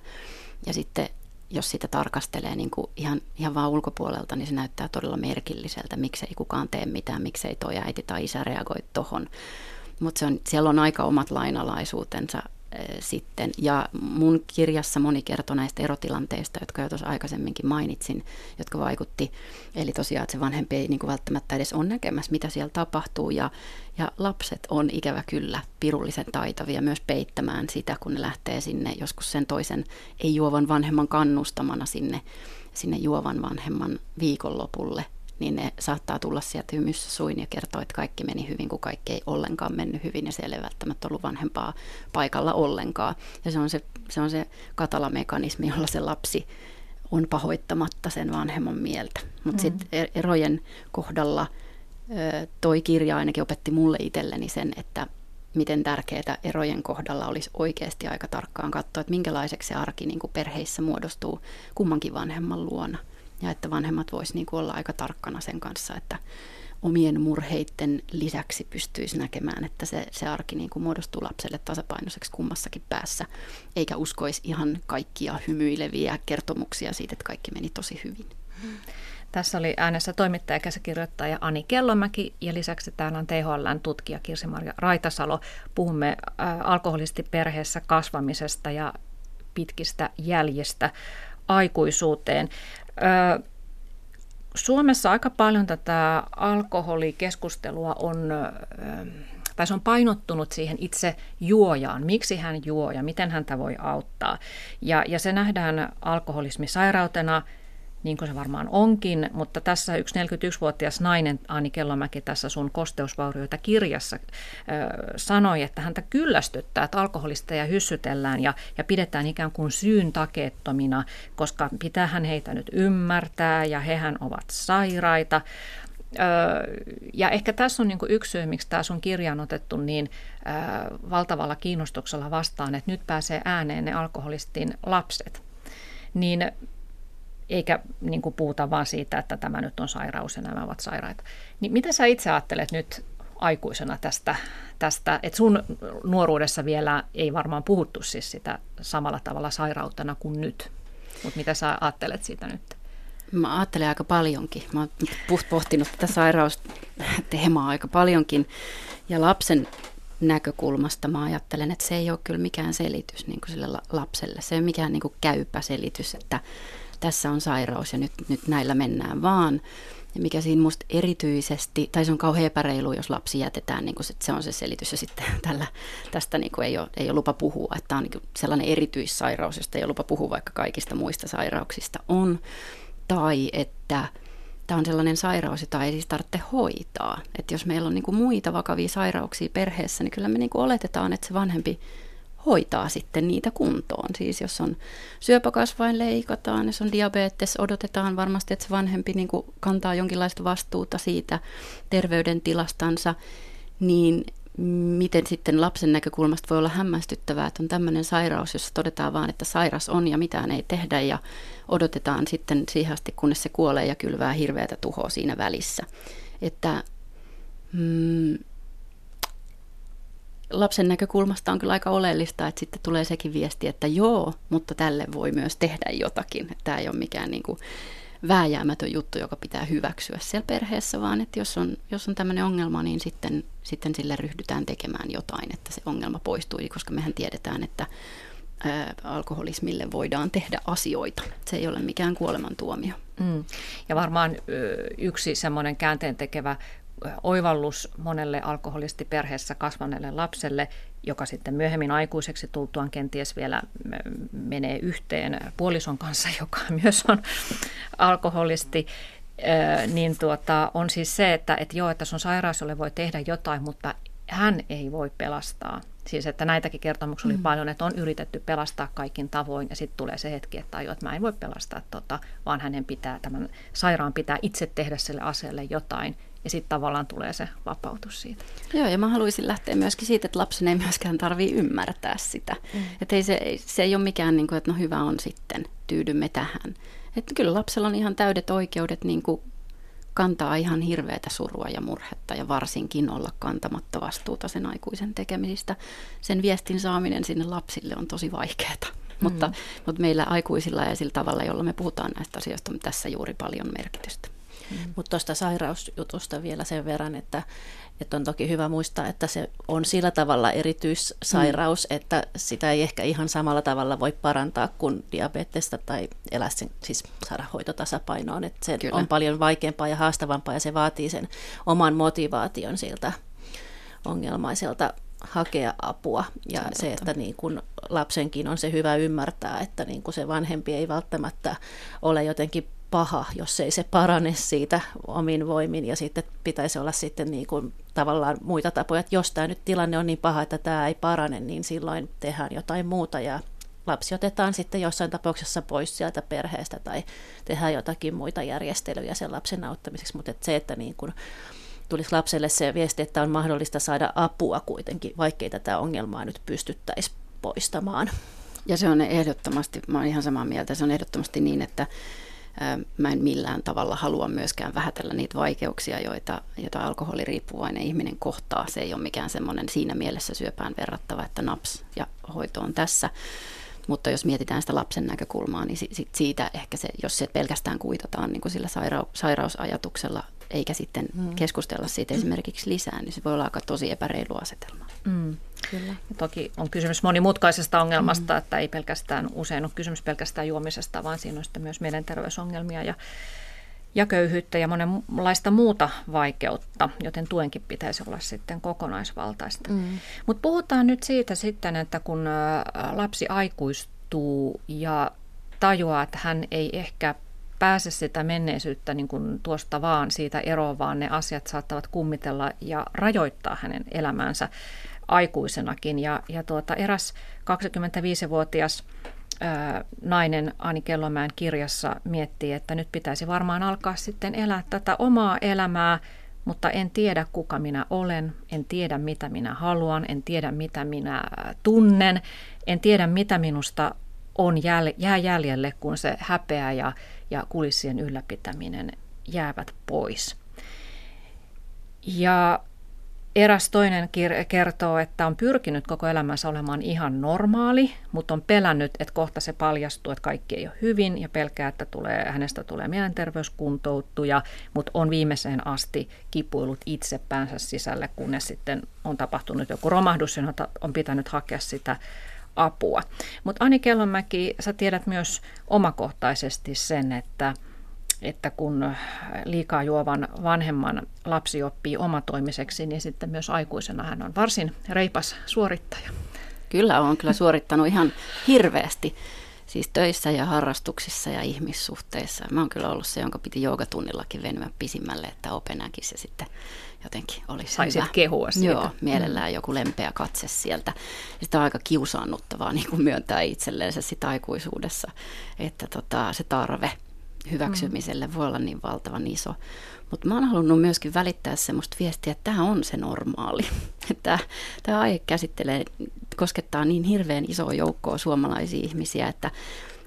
S2: Ja sitten jos sitä tarkastelee niin kuin ihan, ihan vaan ulkopuolelta, niin se näyttää todella merkilliseltä, miksei kukaan tee mitään, miksei toi äiti tai isä reagoi tohon. Mutta siellä on aika omat lainalaisuutensa sitten. Ja mun kirjassa moni kertoo näistä erotilanteista, jotka jo tuossa aikaisemminkin mainitsin, jotka vaikutti. Eli tosiaan, että se vanhempi ei niin kuin välttämättä edes ole näkemässä, mitä siellä tapahtuu. Ja, ja lapset on ikävä kyllä pirullisen taitavia myös peittämään sitä, kun ne lähtee sinne joskus sen toisen ei-juovan vanhemman kannustamana sinne, sinne juovan vanhemman viikonlopulle – niin ne saattaa tulla sieltä hymyssä suin ja kertoa, että kaikki meni hyvin, kun kaikki ei ollenkaan mennyt hyvin ja siellä ei välttämättä ollut vanhempaa paikalla ollenkaan. Ja se on se, se, on se katalamekanismi, jolla se lapsi on pahoittamatta sen vanhemman mieltä. Mutta mm. sitten erojen kohdalla toi kirja ainakin opetti mulle itselleni sen, että miten tärkeää erojen kohdalla olisi oikeasti aika tarkkaan katsoa, että minkälaiseksi se arki niin kuin perheissä muodostuu kummankin vanhemman luona – ja että vanhemmat voisivat niin olla aika tarkkana sen kanssa, että omien murheiden lisäksi pystyisi näkemään, että se, se arki niin kuin muodostuu lapselle tasapainoiseksi kummassakin päässä, eikä uskoisi ihan kaikkia hymyileviä kertomuksia siitä, että kaikki meni tosi hyvin.
S1: Tässä oli äänessä toimittaja käsikirjoittaja Ani Kellomäki ja lisäksi täällä on THLn tutkija Kirsi-Marja Raitasalo. Puhumme alkoholisti perheessä kasvamisesta ja pitkistä jäljistä aikuisuuteen. Suomessa aika paljon tätä alkoholikeskustelua on, tai se on painottunut siihen itse juojaan, miksi hän juo ja miten häntä voi auttaa. Ja, ja se nähdään alkoholismisairautena, niin kuin se varmaan onkin, mutta tässä yksi 41-vuotias nainen, Ani Kellomäki, tässä sun kosteusvaurioita kirjassa sanoi, että häntä kyllästyttää, että alkoholisteja hyssytellään ja, ja pidetään ikään kuin syyn takeettomina, koska pitäähän heitä nyt ymmärtää ja hehän ovat sairaita. ja ehkä tässä on niin yksi syy, miksi tämä sun kirja on otettu niin valtavalla kiinnostuksella vastaan, että nyt pääsee ääneen ne alkoholistin lapset. Niin eikä niin kuin puhuta vaan siitä, että tämä nyt on sairaus ja nämä ovat sairaita. Niin mitä sä itse ajattelet nyt aikuisena tästä, tästä että sun nuoruudessa vielä ei varmaan puhuttu siis sitä samalla tavalla sairautena kuin nyt, mutta mitä sä ajattelet siitä nyt?
S2: Mä ajattelen aika paljonkin. Mä oon pohtinut tätä sairausteemaa aika paljonkin. Ja lapsen näkökulmasta mä ajattelen, että se ei ole kyllä mikään selitys niin kuin sille lapselle. Se ei ole mikään niin kuin käypä selitys, että tässä on sairaus ja nyt, nyt näillä mennään vaan. Ja mikä siinä musta erityisesti, tai se on kauhean epäreilu, jos lapsi jätetään, niin kuin se on se selitys, ja sitten *laughs* tällä, tästä niin ei, ole, ei ole lupa puhua, että tämä on niin sellainen erityissairaus, josta ei ole lupa puhua, vaikka kaikista muista sairauksista on tai että tämä on sellainen sairaus, jota ei siis tarvitse hoitaa. Että jos meillä on niin muita vakavia sairauksia perheessä, niin kyllä me niin oletetaan, että se vanhempi hoitaa sitten niitä kuntoon. Siis jos on syöpäkasvain leikataan, jos on diabetes, odotetaan varmasti, että se vanhempi niin kuin kantaa jonkinlaista vastuuta siitä terveydentilastansa, niin miten sitten lapsen näkökulmasta voi olla hämmästyttävää, että on tämmöinen sairaus, jossa todetaan vaan, että sairas on ja mitään ei tehdä ja odotetaan sitten siihen asti, kunnes se kuolee ja kylvää hirveätä tuhoa siinä välissä. Että mm, lapsen näkökulmasta on kyllä aika oleellista, että sitten tulee sekin viesti, että joo, mutta tälle voi myös tehdä jotakin. Tämä ei ole mikään niin kuin vääjäämätön juttu, joka pitää hyväksyä siellä perheessä, vaan että jos on, jos on tämmöinen ongelma, niin sitten, sitten sille ryhdytään tekemään jotain, että se ongelma poistuu, koska mehän tiedetään, että ää, alkoholismille voidaan tehdä asioita. Se ei ole mikään kuolemantuomio. Mm.
S1: Ja varmaan yksi semmoinen käänteen tekevä oivallus monelle alkoholistiperheessä kasvaneelle lapselle, joka sitten myöhemmin aikuiseksi tultuaan kenties vielä menee yhteen puolison kanssa, *laughs* joka myös on alkoholisti, niin tuota, on siis se, että, että joo, että sun sairaus, jolle voi tehdä jotain, mutta hän ei voi pelastaa. Siis että näitäkin kertomuksia oli mm. paljon, että on yritetty pelastaa kaikin tavoin ja sitten tulee se hetki, että ajo, että mä en voi pelastaa tota, vaan hänen pitää, tämän sairaan pitää itse tehdä sille asialle jotain ja sitten tavallaan tulee se vapautus siitä.
S2: Joo, ja mä haluaisin lähteä myöskin siitä, että lapsen ei myöskään tarvitse ymmärtää sitä. Mm. Että ei se, se ei ole mikään, niin kuin, että no hyvä on sitten, tyydymme tähän. Että kyllä lapsella on ihan täydet oikeudet niin kuin kantaa ihan hirveätä surua ja murhetta ja varsinkin olla kantamatta vastuuta sen aikuisen tekemisistä. Sen viestin saaminen sinne lapsille on tosi vaikeaa. Mm. Mutta, mutta meillä aikuisilla ja sillä tavalla, jolla me puhutaan näistä asioista, on tässä juuri paljon merkitystä.
S3: Mm. Mutta tuosta sairausjutusta vielä sen verran, että, että on toki hyvä muistaa, että se on sillä tavalla erityissairaus, mm. että sitä ei ehkä ihan samalla tavalla voi parantaa kuin diabetesta tai elää sen, siis saada hoitotasapainoon. Että se Kyllä. on paljon vaikeampaa ja haastavampaa ja se vaatii sen oman motivaation siltä ongelmaiselta hakea apua. Ja se, se että niin kun lapsenkin on se hyvä ymmärtää, että niin kun se vanhempi ei välttämättä ole jotenkin paha, jos ei se parane siitä omin voimin. Ja sitten pitäisi olla sitten niin kuin tavallaan muita tapoja, että jos tämä nyt tilanne on niin paha, että tämä ei parane, niin silloin tehdään jotain muuta. Ja lapsi otetaan sitten jossain tapauksessa pois sieltä perheestä tai tehdään jotakin muita järjestelyjä sen lapsen auttamiseksi, mutta että se, että niin kuin tulisi lapselle se viesti, että on mahdollista saada apua kuitenkin, vaikkei tätä ongelmaa nyt pystyttäisi poistamaan.
S2: Ja se on ehdottomasti, mä olen ihan samaa mieltä, se on ehdottomasti niin, että Mä en millään tavalla halua myöskään vähätellä niitä vaikeuksia, joita, joita alkoholiriippuvainen ihminen kohtaa. Se ei ole mikään semmoinen siinä mielessä syöpään verrattava, että naps ja hoito on tässä. Mutta jos mietitään sitä lapsen näkökulmaa, niin sit siitä ehkä se, jos se pelkästään kuitataan niin kuin sillä saira- sairausajatuksella, eikä sitten mm. keskustella siitä esimerkiksi lisää, niin se voi olla aika tosi epäreilu asetelma. Mm.
S1: Kyllä. Ja toki on kysymys monimutkaisesta ongelmasta, mm. että ei pelkästään usein ole kysymys pelkästään juomisesta, vaan siinä on sitten myös mielenterveysongelmia ja, ja köyhyyttä ja monenlaista muuta vaikeutta, joten tuenkin pitäisi olla sitten kokonaisvaltaista. Mm. Mutta puhutaan nyt siitä sitten, että kun lapsi aikuistuu ja tajuaa, että hän ei ehkä pääse sitä menneisyyttä niin kuin tuosta vaan siitä eroon, vaan ne asiat saattavat kummitella ja rajoittaa hänen elämäänsä aikuisenakin. Ja, ja tuota, eräs 25-vuotias nainen Ani Kellomäen kirjassa miettii, että nyt pitäisi varmaan alkaa sitten elää tätä omaa elämää, mutta en tiedä kuka minä olen, en tiedä mitä minä haluan, en tiedä mitä minä tunnen, en tiedä mitä minusta on jäl, jää jäljelle, kun se häpeä ja, ja kulissien ylläpitäminen jäävät pois. Ja Eräs toinen kertoo, että on pyrkinyt koko elämänsä olemaan ihan normaali, mutta on pelännyt, että kohta se paljastuu, että kaikki ei ole hyvin ja pelkää, että tulee, hänestä tulee mielenterveyskuntouttuja, mutta on viimeiseen asti kipuillut itse päänsä sisälle, kunnes sitten on tapahtunut joku romahdus, johon on pitänyt hakea sitä apua. Mutta Ani Kellonmäki, sä tiedät myös omakohtaisesti sen, että – että kun liikaa juovan vanhemman lapsi oppii omatoimiseksi, niin sitten myös aikuisena hän on varsin reipas suorittaja.
S2: Kyllä on kyllä suorittanut ihan hirveästi. Siis töissä ja harrastuksissa ja ihmissuhteissa. Mä oon kyllä ollut se, jonka piti joogatunnillakin venyä pisimmälle, että Ope se sitten jotenkin olisi
S1: Saisit hyvä. kehua siitä.
S2: Joo, mielellään mm. joku lempeä katse sieltä. Ja sitä on aika kiusaannuttavaa niin kuin myöntää itselleen se sitä aikuisuudessa, että tota, se tarve – hyväksymiselle voi olla niin valtavan iso. Mutta mä oon halunnut myöskin välittää semmoista viestiä, että tämä on se normaali. *laughs* Että tämä aihe käsittelee, koskettaa niin hirveän isoa joukkoa suomalaisia ihmisiä, että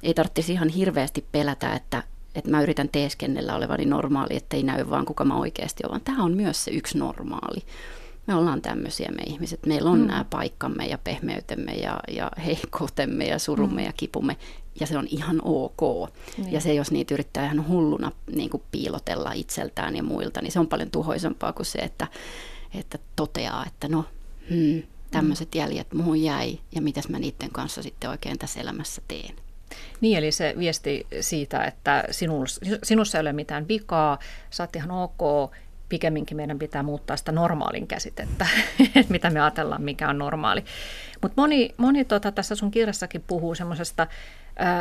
S2: ei tarvitsisi ihan hirveästi pelätä, että, että mä yritän teeskennellä olevani normaali, että ei näy vaan kuka mä oikeasti olen. Tämä on myös se yksi normaali. Me ollaan tämmöisiä me ihmiset. Meillä on mm. nämä paikkamme ja pehmeytemme ja, ja heikkoutemme ja surumme mm. ja kipumme ja se on ihan ok. Niin. Ja se, jos niitä yrittää ihan hulluna niin kuin piilotella itseltään ja muilta, niin se on paljon tuhoisampaa kuin se, että, että toteaa, että no, hmm, tämmöiset jäljet muuhun jäi ja mitäs mä niiden kanssa sitten oikein tässä elämässä teen.
S1: Niin, eli se viesti siitä, että sinus, sinussa ei ole mitään vikaa, sä oot ihan ok, pikemminkin meidän pitää muuttaa sitä normaalin käsitettä, *laughs* että mitä me ajatellaan, mikä on normaali. Mutta moni, moni tota, tässä sun kirjassakin puhuu semmoisesta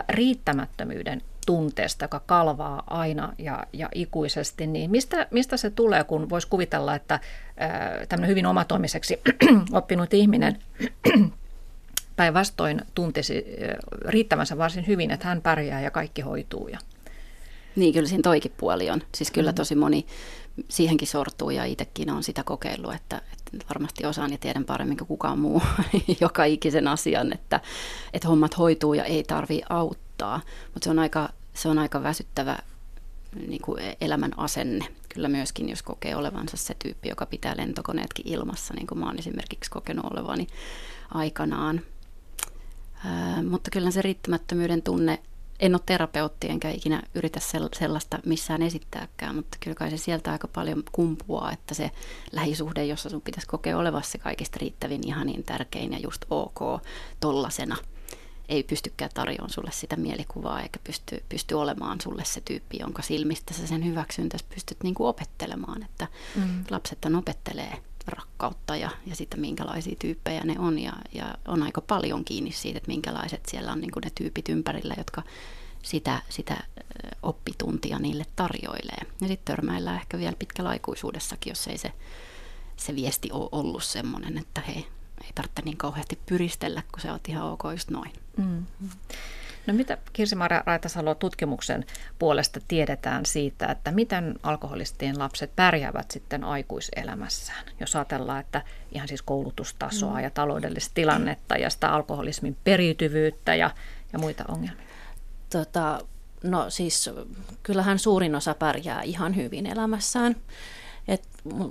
S1: riittämättömyyden tunteesta, joka kalvaa aina ja, ja ikuisesti, niin mistä, mistä se tulee, kun voisi kuvitella, että tämmöinen hyvin omatoimiseksi *clears throat* oppinut ihminen päinvastoin tuntisi riittävänsä varsin hyvin, että hän pärjää ja kaikki hoituu. Ja...
S2: Niin, kyllä siinä toikin puoli on. Siis kyllä mm. tosi moni siihenkin sortuu ja itsekin on sitä kokeillut, että, että varmasti osaan ja tiedän paremmin kuin kukaan muu *laughs* joka ikisen asian, että, että hommat hoituu ja ei tarvi auttaa. Mutta se on aika, se on aika väsyttävä niin kuin elämän asenne. Kyllä myöskin, jos kokee olevansa se tyyppi, joka pitää lentokoneetkin ilmassa, niin kuin mä oon esimerkiksi kokenut olevani aikanaan. Ää, mutta kyllä se riittämättömyyden tunne en ole terapeutti enkä ikinä yritä sellaista missään esittääkään, mutta kyllä kai se sieltä aika paljon kumpuaa, että se lähisuhde, jossa sun pitäisi kokea olevassa kaikista riittävin, ihan niin tärkein ja just ok tollasena, ei pystykään tarjoamaan sulle sitä mielikuvaa eikä pysty, pysty olemaan sulle se tyyppi, jonka silmistä sä sen hyväksyntäsi pystyt niin kuin opettelemaan, että mm. lapset opettelee rakkautta ja, ja sitä, minkälaisia tyyppejä ne on. Ja, ja on aika paljon kiinni siitä, että minkälaiset siellä on niin kuin ne tyypit ympärillä, jotka sitä, sitä oppituntia niille tarjoilee. Ja sitten törmäillään ehkä vielä pitkällä aikuisuudessakin, jos ei se, se viesti ole ollut semmoinen, että hei, ei tarvitse niin kauheasti pyristellä, kun se on ihan ok just noin. Mm.
S1: No mitä Kirsi-Maria Raitasalo tutkimuksen puolesta tiedetään siitä, että miten alkoholistien lapset pärjäävät sitten aikuiselämässään? Jos ajatellaan, että ihan siis koulutustasoa mm. ja taloudellista tilannetta ja sitä alkoholismin periytyvyyttä ja, ja muita ongelmia.
S3: Tota, no siis kyllähän suurin osa pärjää ihan hyvin elämässään. Et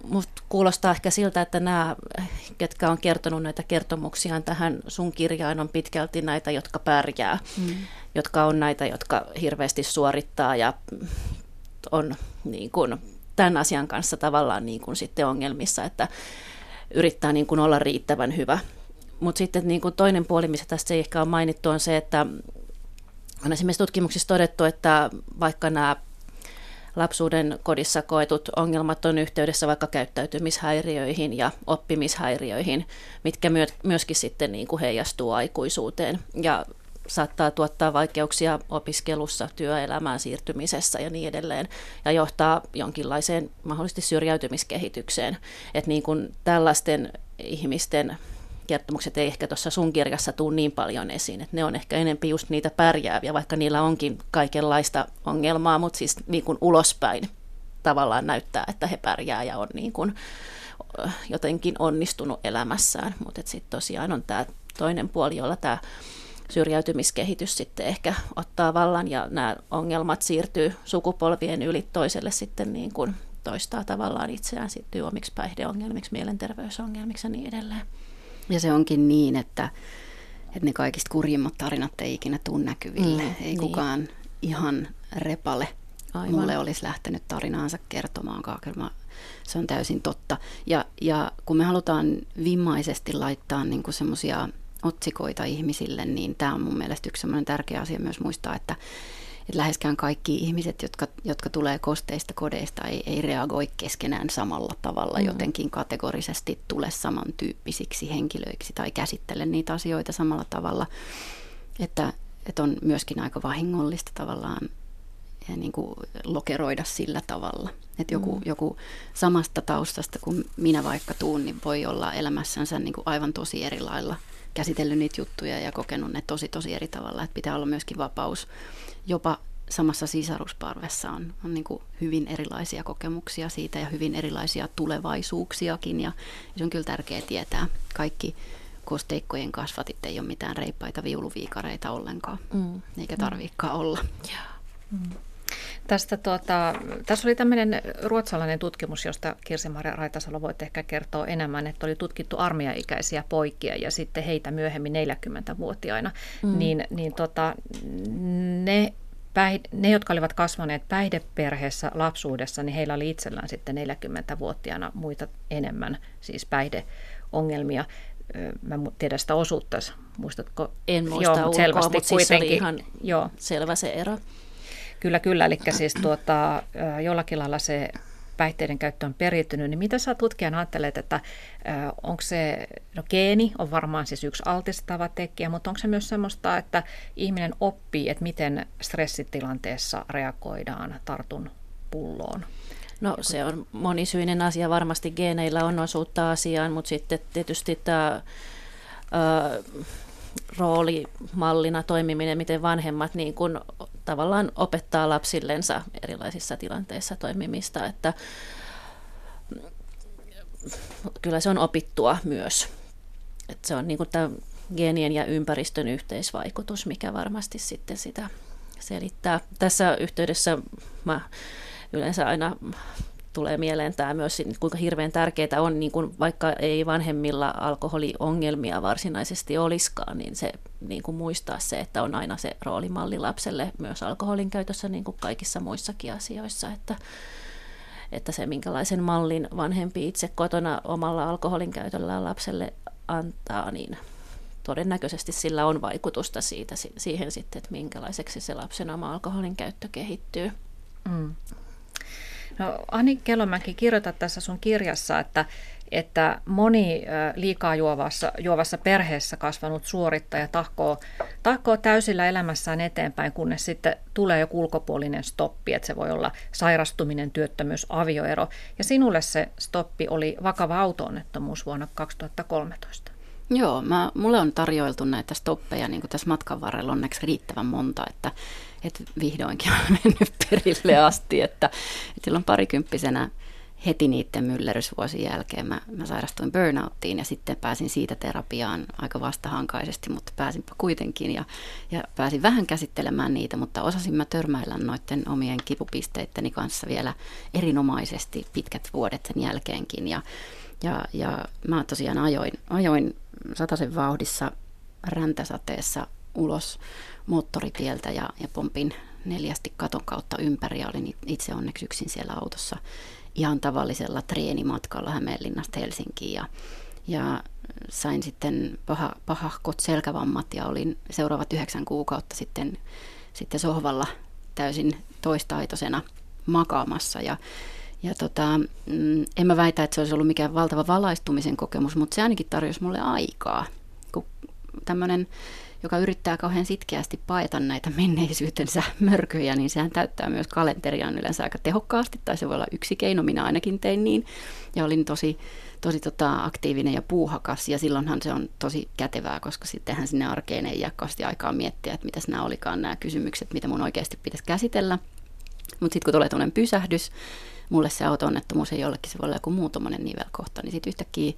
S3: musta kuulostaa ehkä siltä, että nämä, ketkä on kertonut näitä kertomuksia tähän sun kirjaan, on pitkälti näitä, jotka pärjää, mm. jotka on näitä, jotka hirveästi suorittaa ja on niin kuin, tämän asian kanssa tavallaan niin kuin sitten ongelmissa, että yrittää niin kuin olla riittävän hyvä. Mutta sitten niin kuin toinen puoli, missä tästä ei ehkä ole mainittu, on se, että on esimerkiksi tutkimuksissa todettu, että vaikka nämä lapsuuden kodissa koetut ongelmat on yhteydessä vaikka käyttäytymishäiriöihin ja oppimishäiriöihin, mitkä myöskin sitten niin kuin heijastuu aikuisuuteen ja saattaa tuottaa vaikeuksia opiskelussa, työelämään siirtymisessä ja niin edelleen, ja johtaa jonkinlaiseen mahdollisesti syrjäytymiskehitykseen. Että niin kuin tällaisten ihmisten kertomukset ei ehkä tuossa sun kirjassa tule niin paljon esiin. että ne on ehkä enempi just niitä pärjääviä, vaikka niillä onkin kaikenlaista ongelmaa, mutta siis niin kuin ulospäin tavallaan näyttää, että he pärjää ja on niin kuin jotenkin onnistunut elämässään. Mutta sitten tosiaan on tämä toinen puoli, jolla tämä syrjäytymiskehitys sitten ehkä ottaa vallan ja nämä ongelmat siirtyy sukupolvien yli toiselle sitten niin kuin toistaa tavallaan itseään sitten omiksi päihdeongelmiksi, mielenterveysongelmiksi ja niin edelleen.
S2: Ja se onkin niin, että, että ne kaikista kurjimmat tarinat ei ikinä tule näkyville. Mm, ei niin. kukaan ihan repale Aivan. mulle olisi lähtenyt tarinaansa kertomaan. Kyllä se on täysin totta. Ja, ja kun me halutaan vimmaisesti laittaa niin semmoisia otsikoita ihmisille, niin tämä on mun mielestä yksi semmoinen tärkeä asia myös muistaa, että, että läheskään kaikki ihmiset, jotka, jotka tulee kosteista kodeista, ei, ei reagoi keskenään samalla tavalla, mm. jotenkin kategorisesti tule samantyyppisiksi henkilöiksi tai käsittele niitä asioita samalla tavalla. Että, että on myöskin aika vahingollista tavallaan ja niin kuin lokeroida sillä tavalla. Että joku, mm. joku samasta taustasta kuin minä vaikka tuun, niin voi olla elämässänsä niin kuin aivan tosi eri lailla käsitellyt niitä juttuja ja kokenut ne tosi tosi eri tavalla. Että pitää olla myöskin vapaus jopa samassa sisarusparvessa on, on niin kuin hyvin erilaisia kokemuksia siitä ja hyvin erilaisia tulevaisuuksiakin. Ja se on kyllä tärkeää tietää. Kaikki kosteikkojen kasvatit ei ole mitään reippaita viuluviikareita ollenkaan, mm. eikä tarviikaan olla. Yeah.
S1: Mm. Tästä, tuota, tässä oli tämmöinen ruotsalainen tutkimus, josta Kirsi-Maria Raitasalo voit ehkä kertoa enemmän, että oli tutkittu armeijaikäisiä poikia ja sitten heitä myöhemmin 40-vuotiaina. Mm. Niin, niin tota, ne ne, jotka olivat kasvaneet päihdeperheessä lapsuudessa, niin heillä oli itsellään sitten 40-vuotiaana muita enemmän siis päihdeongelmia. Mä tiedän sitä osuutta, muistatko?
S3: En muista Joo, ulkoa, selvästi mutta siis oli ihan Joo. selvä se ero.
S1: Kyllä, kyllä. Eli siis tuota, jollakin lailla se päihteiden käyttö on periytynyt, niin mitä sä tutkijana ajattelet, että onko se, no geeni on varmaan siis yksi altistava tekijä, mutta onko se myös semmoista, että ihminen oppii, että miten stressitilanteessa reagoidaan tartun pulloon?
S3: No se on monisyinen asia, varmasti geeneillä on osuutta asiaan, mutta sitten tietysti tämä roolimallina toimiminen, miten vanhemmat niin kuin tavallaan opettaa lapsillensa erilaisissa tilanteissa toimimista, että kyllä se on opittua myös. Että se on niin kuin tämä geenien ja ympäristön yhteisvaikutus, mikä varmasti sitten sitä selittää. Tässä yhteydessä mä yleensä aina tulee mieleen tämä myös, kuinka hirveän tärkeää on, niin kuin vaikka ei vanhemmilla alkoholiongelmia varsinaisesti olisikaan, niin se niin kuin muistaa se, että on aina se roolimalli lapselle myös alkoholin käytössä niin kuin kaikissa muissakin asioissa, että, että se minkälaisen mallin vanhempi itse kotona omalla alkoholin käytöllä lapselle antaa, niin todennäköisesti sillä on vaikutusta siitä, siihen sitten, että minkälaiseksi se lapsen oma alkoholin käyttö kehittyy. Mm.
S1: No Ani Kelomäki, kirjoitat tässä sun kirjassa, että, että moni liikaa juovassa, juovassa perheessä kasvanut suorittaja tahkoo, tahkoo täysillä elämässään eteenpäin, kunnes sitten tulee joku ulkopuolinen stoppi, että se voi olla sairastuminen, työttömyys, avioero. Ja sinulle se stoppi oli vakava autoonnettomuus vuonna 2013.
S2: Joo, mä, mulle on tarjoiltu näitä stoppeja niin tässä matkan varrella onneksi riittävän monta, että, että vihdoinkin on mennyt perille asti, että, että silloin parikymppisenä heti niiden myllerysvuosien jälkeen mä, mä sairastuin burnouttiin ja sitten pääsin siitä terapiaan aika vastahankaisesti, mutta pääsinpä kuitenkin ja, ja pääsin vähän käsittelemään niitä, mutta osasin mä törmäillä noiden omien kipupisteitteni kanssa vielä erinomaisesti pitkät vuodet sen jälkeenkin ja, ja, ja mä tosiaan ajoin, ajoin sataisen vauhdissa räntäsateessa ulos moottoritieltä ja, ja pompin neljästi katon kautta ympäri ja olin itse onneksi yksin siellä autossa ihan tavallisella treenimatkalla Hämeenlinnasta Helsinkiin ja, ja sain sitten paha, pahahkot selkävammat ja olin seuraavat yhdeksän kuukautta sitten, sitten sohvalla täysin toistaitoisena makaamassa ja ja tota, mm, en mä väitä, että se olisi ollut mikään valtava valaistumisen kokemus, mutta se ainakin tarjosi mulle aikaa. Kun tämmöinen, joka yrittää kauhean sitkeästi paeta näitä menneisyytensä mörköjä, niin sehän täyttää myös kalenteriaan yleensä aika tehokkaasti, tai se voi olla yksi keino, minä ainakin tein niin, ja olin tosi, tosi tota, aktiivinen ja puuhakas, ja silloinhan se on tosi kätevää, koska sittenhän sinne arkeen ei jää aikaa miettiä, että mitäs nämä olikaan nämä kysymykset, mitä mun oikeasti pitäisi käsitellä. Mutta sitten kun tulee tuollainen pysähdys, mulle se auto-onnettomuus ei jollekin, se voi olla joku muu nivelkohta, niin sitten yhtäkkiä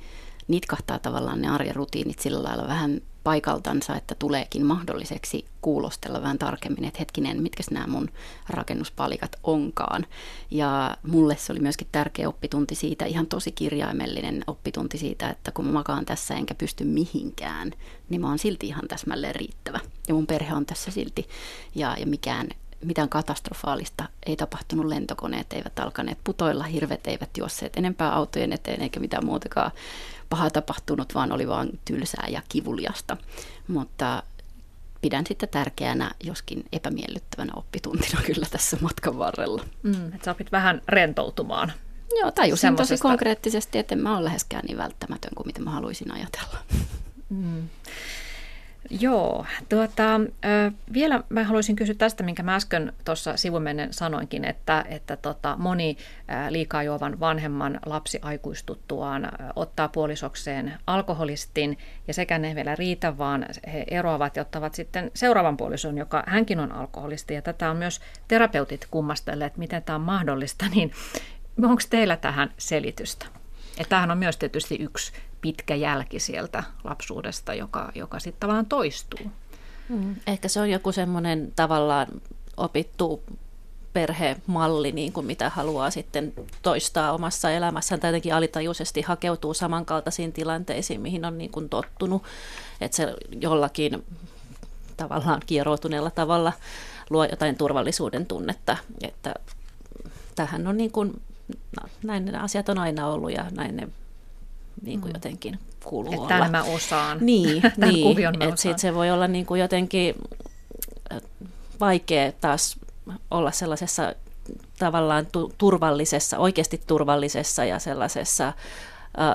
S2: nitkahtaa tavallaan ne arjen rutiinit sillä lailla vähän paikaltansa, että tuleekin mahdolliseksi kuulostella vähän tarkemmin, että hetkinen, mitkä nämä mun rakennuspalikat onkaan. Ja mulle se oli myöskin tärkeä oppitunti siitä, ihan tosi kirjaimellinen oppitunti siitä, että kun mä makaan tässä enkä pysty mihinkään, niin mä oon silti ihan täsmälleen riittävä. Ja mun perhe on tässä silti, ja, ja mikään mitään katastrofaalista ei tapahtunut, lentokoneet eivät alkaneet putoilla, hirvet eivät juosseet enempää autojen eteen eikä mitään muutakaan pahaa tapahtunut, vaan oli vain tylsää ja kivuliasta. Mutta pidän sitä tärkeänä, joskin epämiellyttävänä oppituntina *laughs* kyllä tässä matkan varrella.
S1: Mm, että sä opit vähän rentoutumaan.
S2: Joo, tajusin tosi konkreettisesti, että en mä ole läheskään niin välttämätön kuin mitä mä haluaisin ajatella. Mm.
S1: Joo, tuota, vielä mä haluaisin kysyä tästä, minkä mä äsken tuossa sivumennen sanoinkin, että, että tota, moni liikaa juovan vanhemman lapsi aikuistuttuaan ottaa puolisokseen alkoholistin ja sekä ne vielä riitä, vaan he eroavat ja ottavat sitten seuraavan puolison, joka hänkin on alkoholisti ja tätä on myös terapeutit kummastelleet, miten tämä on mahdollista, *laughs* niin onko teillä tähän selitystä? Että tämähän on myös tietysti yksi pitkä jälki sieltä lapsuudesta, joka, joka sitten tavallaan toistuu.
S3: Mm. Ehkä se on joku semmoinen tavallaan opittu perhemalli, niin kuin mitä haluaa sitten toistaa omassa elämässään, tai jotenkin alitajuisesti hakeutuu samankaltaisiin tilanteisiin, mihin on niin kuin tottunut, että se jollakin tavallaan kieroutuneella tavalla luo jotain turvallisuuden tunnetta, että tähän on niin kuin, no, näin ne asiat on aina ollut ja näin ne niin kuin mm. jotenkin kuuluu
S1: että olla. mä osaan. *laughs*
S3: Niin, niin että sit se voi olla niin kuin jotenkin vaikea taas olla sellaisessa tavallaan tu- turvallisessa, oikeasti turvallisessa ja sellaisessa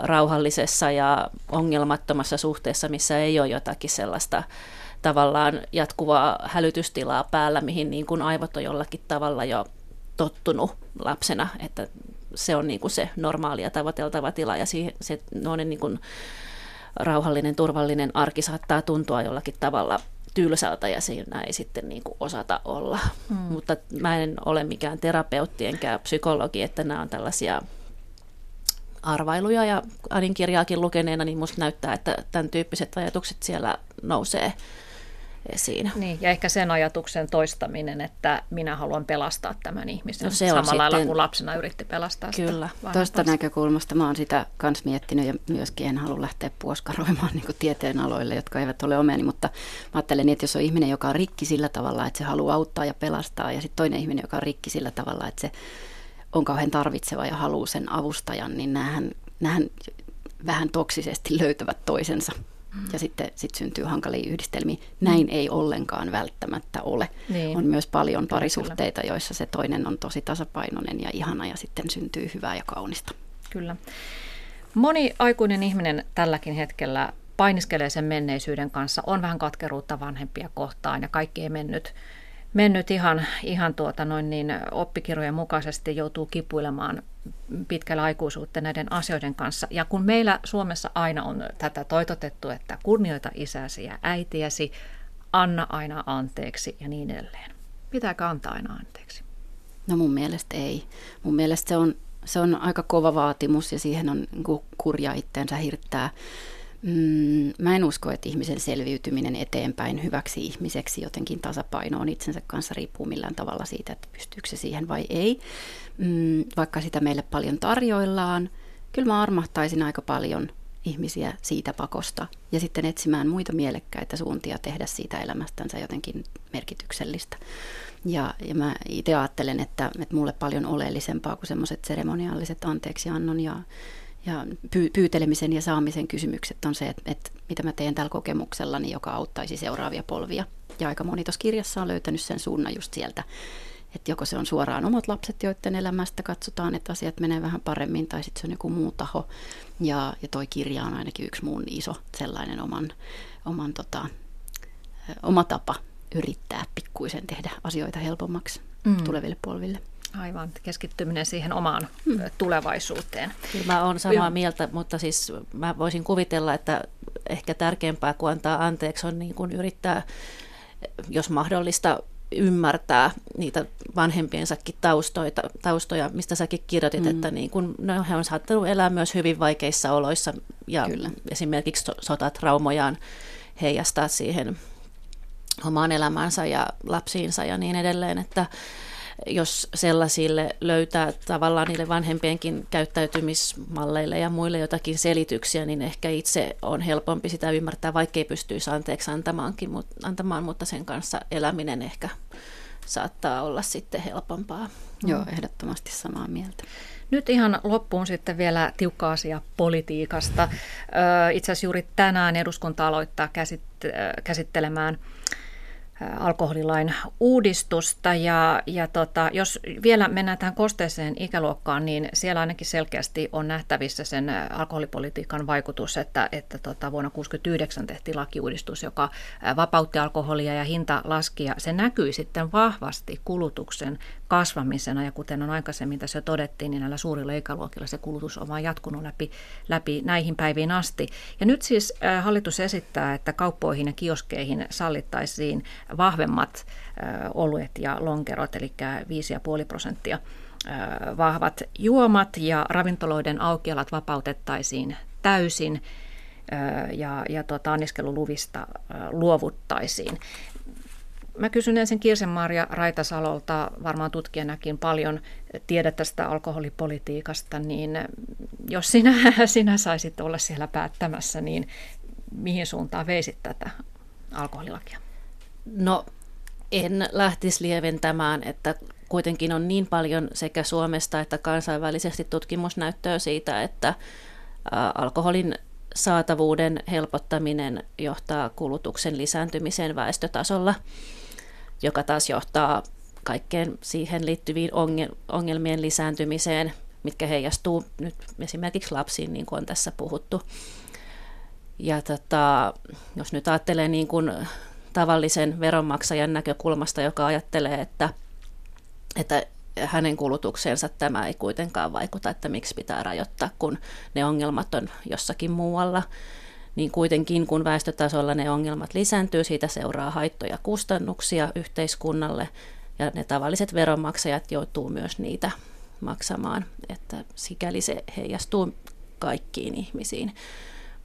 S3: rauhallisessa ja ongelmattomassa suhteessa, missä ei ole jotakin sellaista tavallaan jatkuvaa hälytystilaa päällä, mihin niin kuin aivot on jollakin tavalla jo tottunut lapsena, että se on niin kuin se normaali ja tavoiteltava tila ja siihen, se niin kuin rauhallinen, turvallinen arki saattaa tuntua jollakin tavalla tylsältä ja siinä ei sitten niin kuin osata olla. Hmm. Mutta mä en ole mikään terapeutti enkä psykologi, että nämä on tällaisia arvailuja ja Adin kirjaakin lukeneena, niin musta näyttää, että tämän tyyppiset ajatukset siellä nousee esiin.
S1: Niin, ja ehkä sen ajatuksen toistaminen, että minä haluan pelastaa tämän ihmisen no se samalla sitten, lailla kuin lapsena yritti pelastaa
S2: Kyllä, tuosta näkökulmasta mä oon sitä kans miettinyt ja myöskin en halua lähteä puoskaroimaan *laughs* niin tieteen aloille, jotka eivät ole omiani, mutta mä ajattelen, että jos on ihminen, joka on rikki sillä tavalla, että se haluaa auttaa ja pelastaa, ja sitten toinen ihminen, joka on rikki sillä tavalla, että se on kauhean tarvitseva ja haluaa sen avustajan, niin näähän, näähän vähän toksisesti löytävät toisensa ja sitten sit syntyy hankalia yhdistelmiä. Näin ei ollenkaan välttämättä ole. Niin. On myös paljon parisuhteita, joissa se toinen on tosi tasapainoinen ja ihana ja sitten syntyy hyvää ja kaunista.
S1: Kyllä. Moni aikuinen ihminen tälläkin hetkellä painiskelee sen menneisyyden kanssa, on vähän katkeruutta vanhempia kohtaan ja kaikki ei mennyt mennyt ihan, ihan tuota noin niin oppikirjojen mukaisesti, joutuu kipuilemaan pitkällä aikuisuutta näiden asioiden kanssa. Ja kun meillä Suomessa aina on tätä toitotettu, että kunnioita isäsi ja äitiäsi, anna aina anteeksi ja niin edelleen. Pitääkö antaa aina anteeksi?
S2: No mun mielestä ei. Mun mielestä se on, se on aika kova vaatimus ja siihen on niin kurja itteensä hirttää Mm, mä en usko, että ihmisen selviytyminen eteenpäin hyväksi ihmiseksi jotenkin tasapainoon itsensä kanssa riippuu millään tavalla siitä, että pystyykö se siihen vai ei. Mm, vaikka sitä meille paljon tarjoillaan, kyllä mä armahtaisin aika paljon ihmisiä siitä pakosta ja sitten etsimään muita mielekkäitä suuntia tehdä siitä elämästänsä jotenkin merkityksellistä. Ja, ja mä itse ajattelen, että, että mulle paljon oleellisempaa kuin semmoiset seremoniaaliset anteeksiannon ja ja py- pyytelemisen ja saamisen kysymykset on se, että, että mitä mä teen tällä kokemuksellani, joka auttaisi seuraavia polvia. Ja aika moni tuossa kirjassa on löytänyt sen suunnan just sieltä, että joko se on suoraan omat lapset, joiden elämästä katsotaan, että asiat menee vähän paremmin, tai sitten se on joku muu taho. Ja, ja toi kirja on ainakin yksi mun iso sellainen oman, oman tota, oma tapa yrittää pikkuisen tehdä asioita helpommaksi mm. tuleville polville.
S1: Aivan, keskittyminen siihen omaan mm. tulevaisuuteen.
S3: Kyllä mä olen samaa mieltä, mutta siis mä voisin kuvitella, että ehkä tärkeämpää kuin antaa anteeksi on niin kuin yrittää, jos mahdollista, ymmärtää niitä vanhempiensakin taustoita, taustoja, mistä säkin kirjoitit, mm. että niin kun, no, he on saattanut elää myös hyvin vaikeissa oloissa ja Kyllä. esimerkiksi sotatraumojaan heijastaa siihen omaan elämäänsä ja lapsiinsa ja niin edelleen, että jos sellaisille löytää tavallaan niille vanhempienkin käyttäytymismalleille ja muille jotakin selityksiä, niin ehkä itse on helpompi sitä ymmärtää, vaikka ei pystyisi anteeksi antamaankin, antamaan, mutta sen kanssa eläminen ehkä saattaa olla sitten helpompaa.
S2: Joo, ehdottomasti samaa mieltä.
S1: Nyt ihan loppuun sitten vielä tiukka asia politiikasta. Itse asiassa juuri tänään eduskunta aloittaa käsittelemään alkoholilain uudistusta. Ja, ja tota, jos vielä mennään tähän kosteeseen ikäluokkaan, niin siellä ainakin selkeästi on nähtävissä sen alkoholipolitiikan vaikutus, että, että tota, vuonna 1969 tehtiin lakiuudistus, joka vapautti alkoholia ja hinta laski. Ja se näkyi sitten vahvasti kulutuksen kasvamisena. Ja kuten on aikaisemmin tässä todettiin, niin näillä suurilla ikäluokilla se kulutus on vain jatkunut läpi, läpi näihin päiviin asti. Ja nyt siis hallitus esittää, että kauppoihin ja kioskeihin sallittaisiin vahvemmat oluet ja lonkerot, eli 5,5 prosenttia vahvat juomat ja ravintoloiden aukialat vapautettaisiin täysin ja, ja tota, anniskeluluvista luovuttaisiin. Mä kysyn ensin Kirsen-Maria Raitasalolta, varmaan tutkijanakin paljon tiedät tästä alkoholipolitiikasta, niin jos sinä, *laughs* sinä saisit olla siellä päättämässä, niin mihin suuntaan veisit tätä alkoholilakia?
S3: No en lähtisi lieventämään, että kuitenkin on niin paljon sekä Suomesta että kansainvälisesti tutkimusnäyttöä siitä, että alkoholin saatavuuden helpottaminen johtaa kulutuksen lisääntymiseen väestötasolla, joka taas johtaa kaikkeen siihen liittyviin ongelmien lisääntymiseen, mitkä heijastuu nyt esimerkiksi lapsiin, niin kuin on tässä puhuttu. Ja tota, jos nyt ajattelee niin kuin tavallisen veronmaksajan näkökulmasta, joka ajattelee, että, että hänen kulutukseensa tämä ei kuitenkaan vaikuta, että miksi pitää rajoittaa, kun ne ongelmat on jossakin muualla. Niin kuitenkin, kun väestötasolla ne ongelmat lisääntyy, siitä seuraa haittoja kustannuksia yhteiskunnalle, ja ne tavalliset veronmaksajat joutuu myös niitä maksamaan, että sikäli se heijastuu kaikkiin ihmisiin.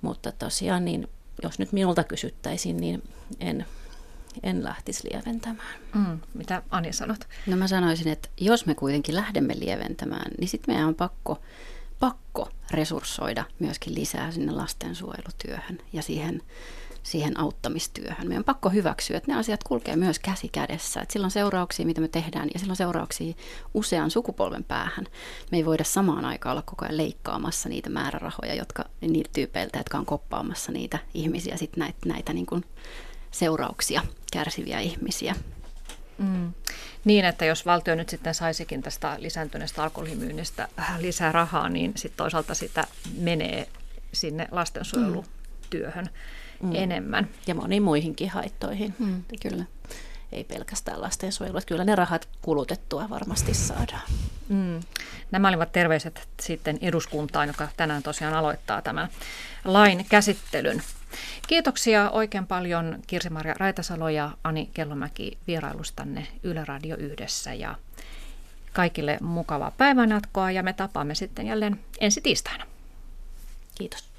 S3: Mutta tosiaan, niin jos nyt minulta kysyttäisiin, niin en en lähtisi lieventämään.
S1: Mm, mitä Ani sanot?
S2: No mä sanoisin, että jos me kuitenkin lähdemme lieventämään, niin sitten meidän on pakko, pakko resurssoida myöskin lisää sinne lastensuojelutyöhön ja siihen, siihen auttamistyöhön. Meidän on pakko hyväksyä, että ne asiat kulkee myös käsi kädessä. Että silloin seurauksia, mitä me tehdään, ja silloin seurauksia usean sukupolven päähän. Me ei voida samaan aikaan olla koko ajan leikkaamassa niitä määrärahoja, jotka niiltä tyypeiltä, jotka on koppaamassa niitä ihmisiä, sitten näitä, näitä niin kuin seurauksia kärsiviä ihmisiä.
S1: Mm. Niin, että jos valtio nyt sitten saisikin tästä lisääntyneestä alkoholimyynnistä lisää rahaa, niin sitten toisaalta sitä menee sinne lastensuojelutyöhön mm. enemmän.
S3: Ja moniin muihinkin haittoihin.
S2: Mm, kyllä.
S3: Ei pelkästään lastensuojelua. Kyllä ne rahat kulutettua varmasti saadaan.
S1: Mm. Nämä olivat terveiset sitten eduskuntaan, joka tänään tosiaan aloittaa tämän lain käsittelyn. Kiitoksia oikein paljon Kirsi-Maria Raitasalo ja Ani Kellomäki vierailustanne Yle Radio yhdessä ja kaikille mukavaa päivänjatkoa ja me tapaamme sitten jälleen ensi tiistaina.
S3: Kiitos.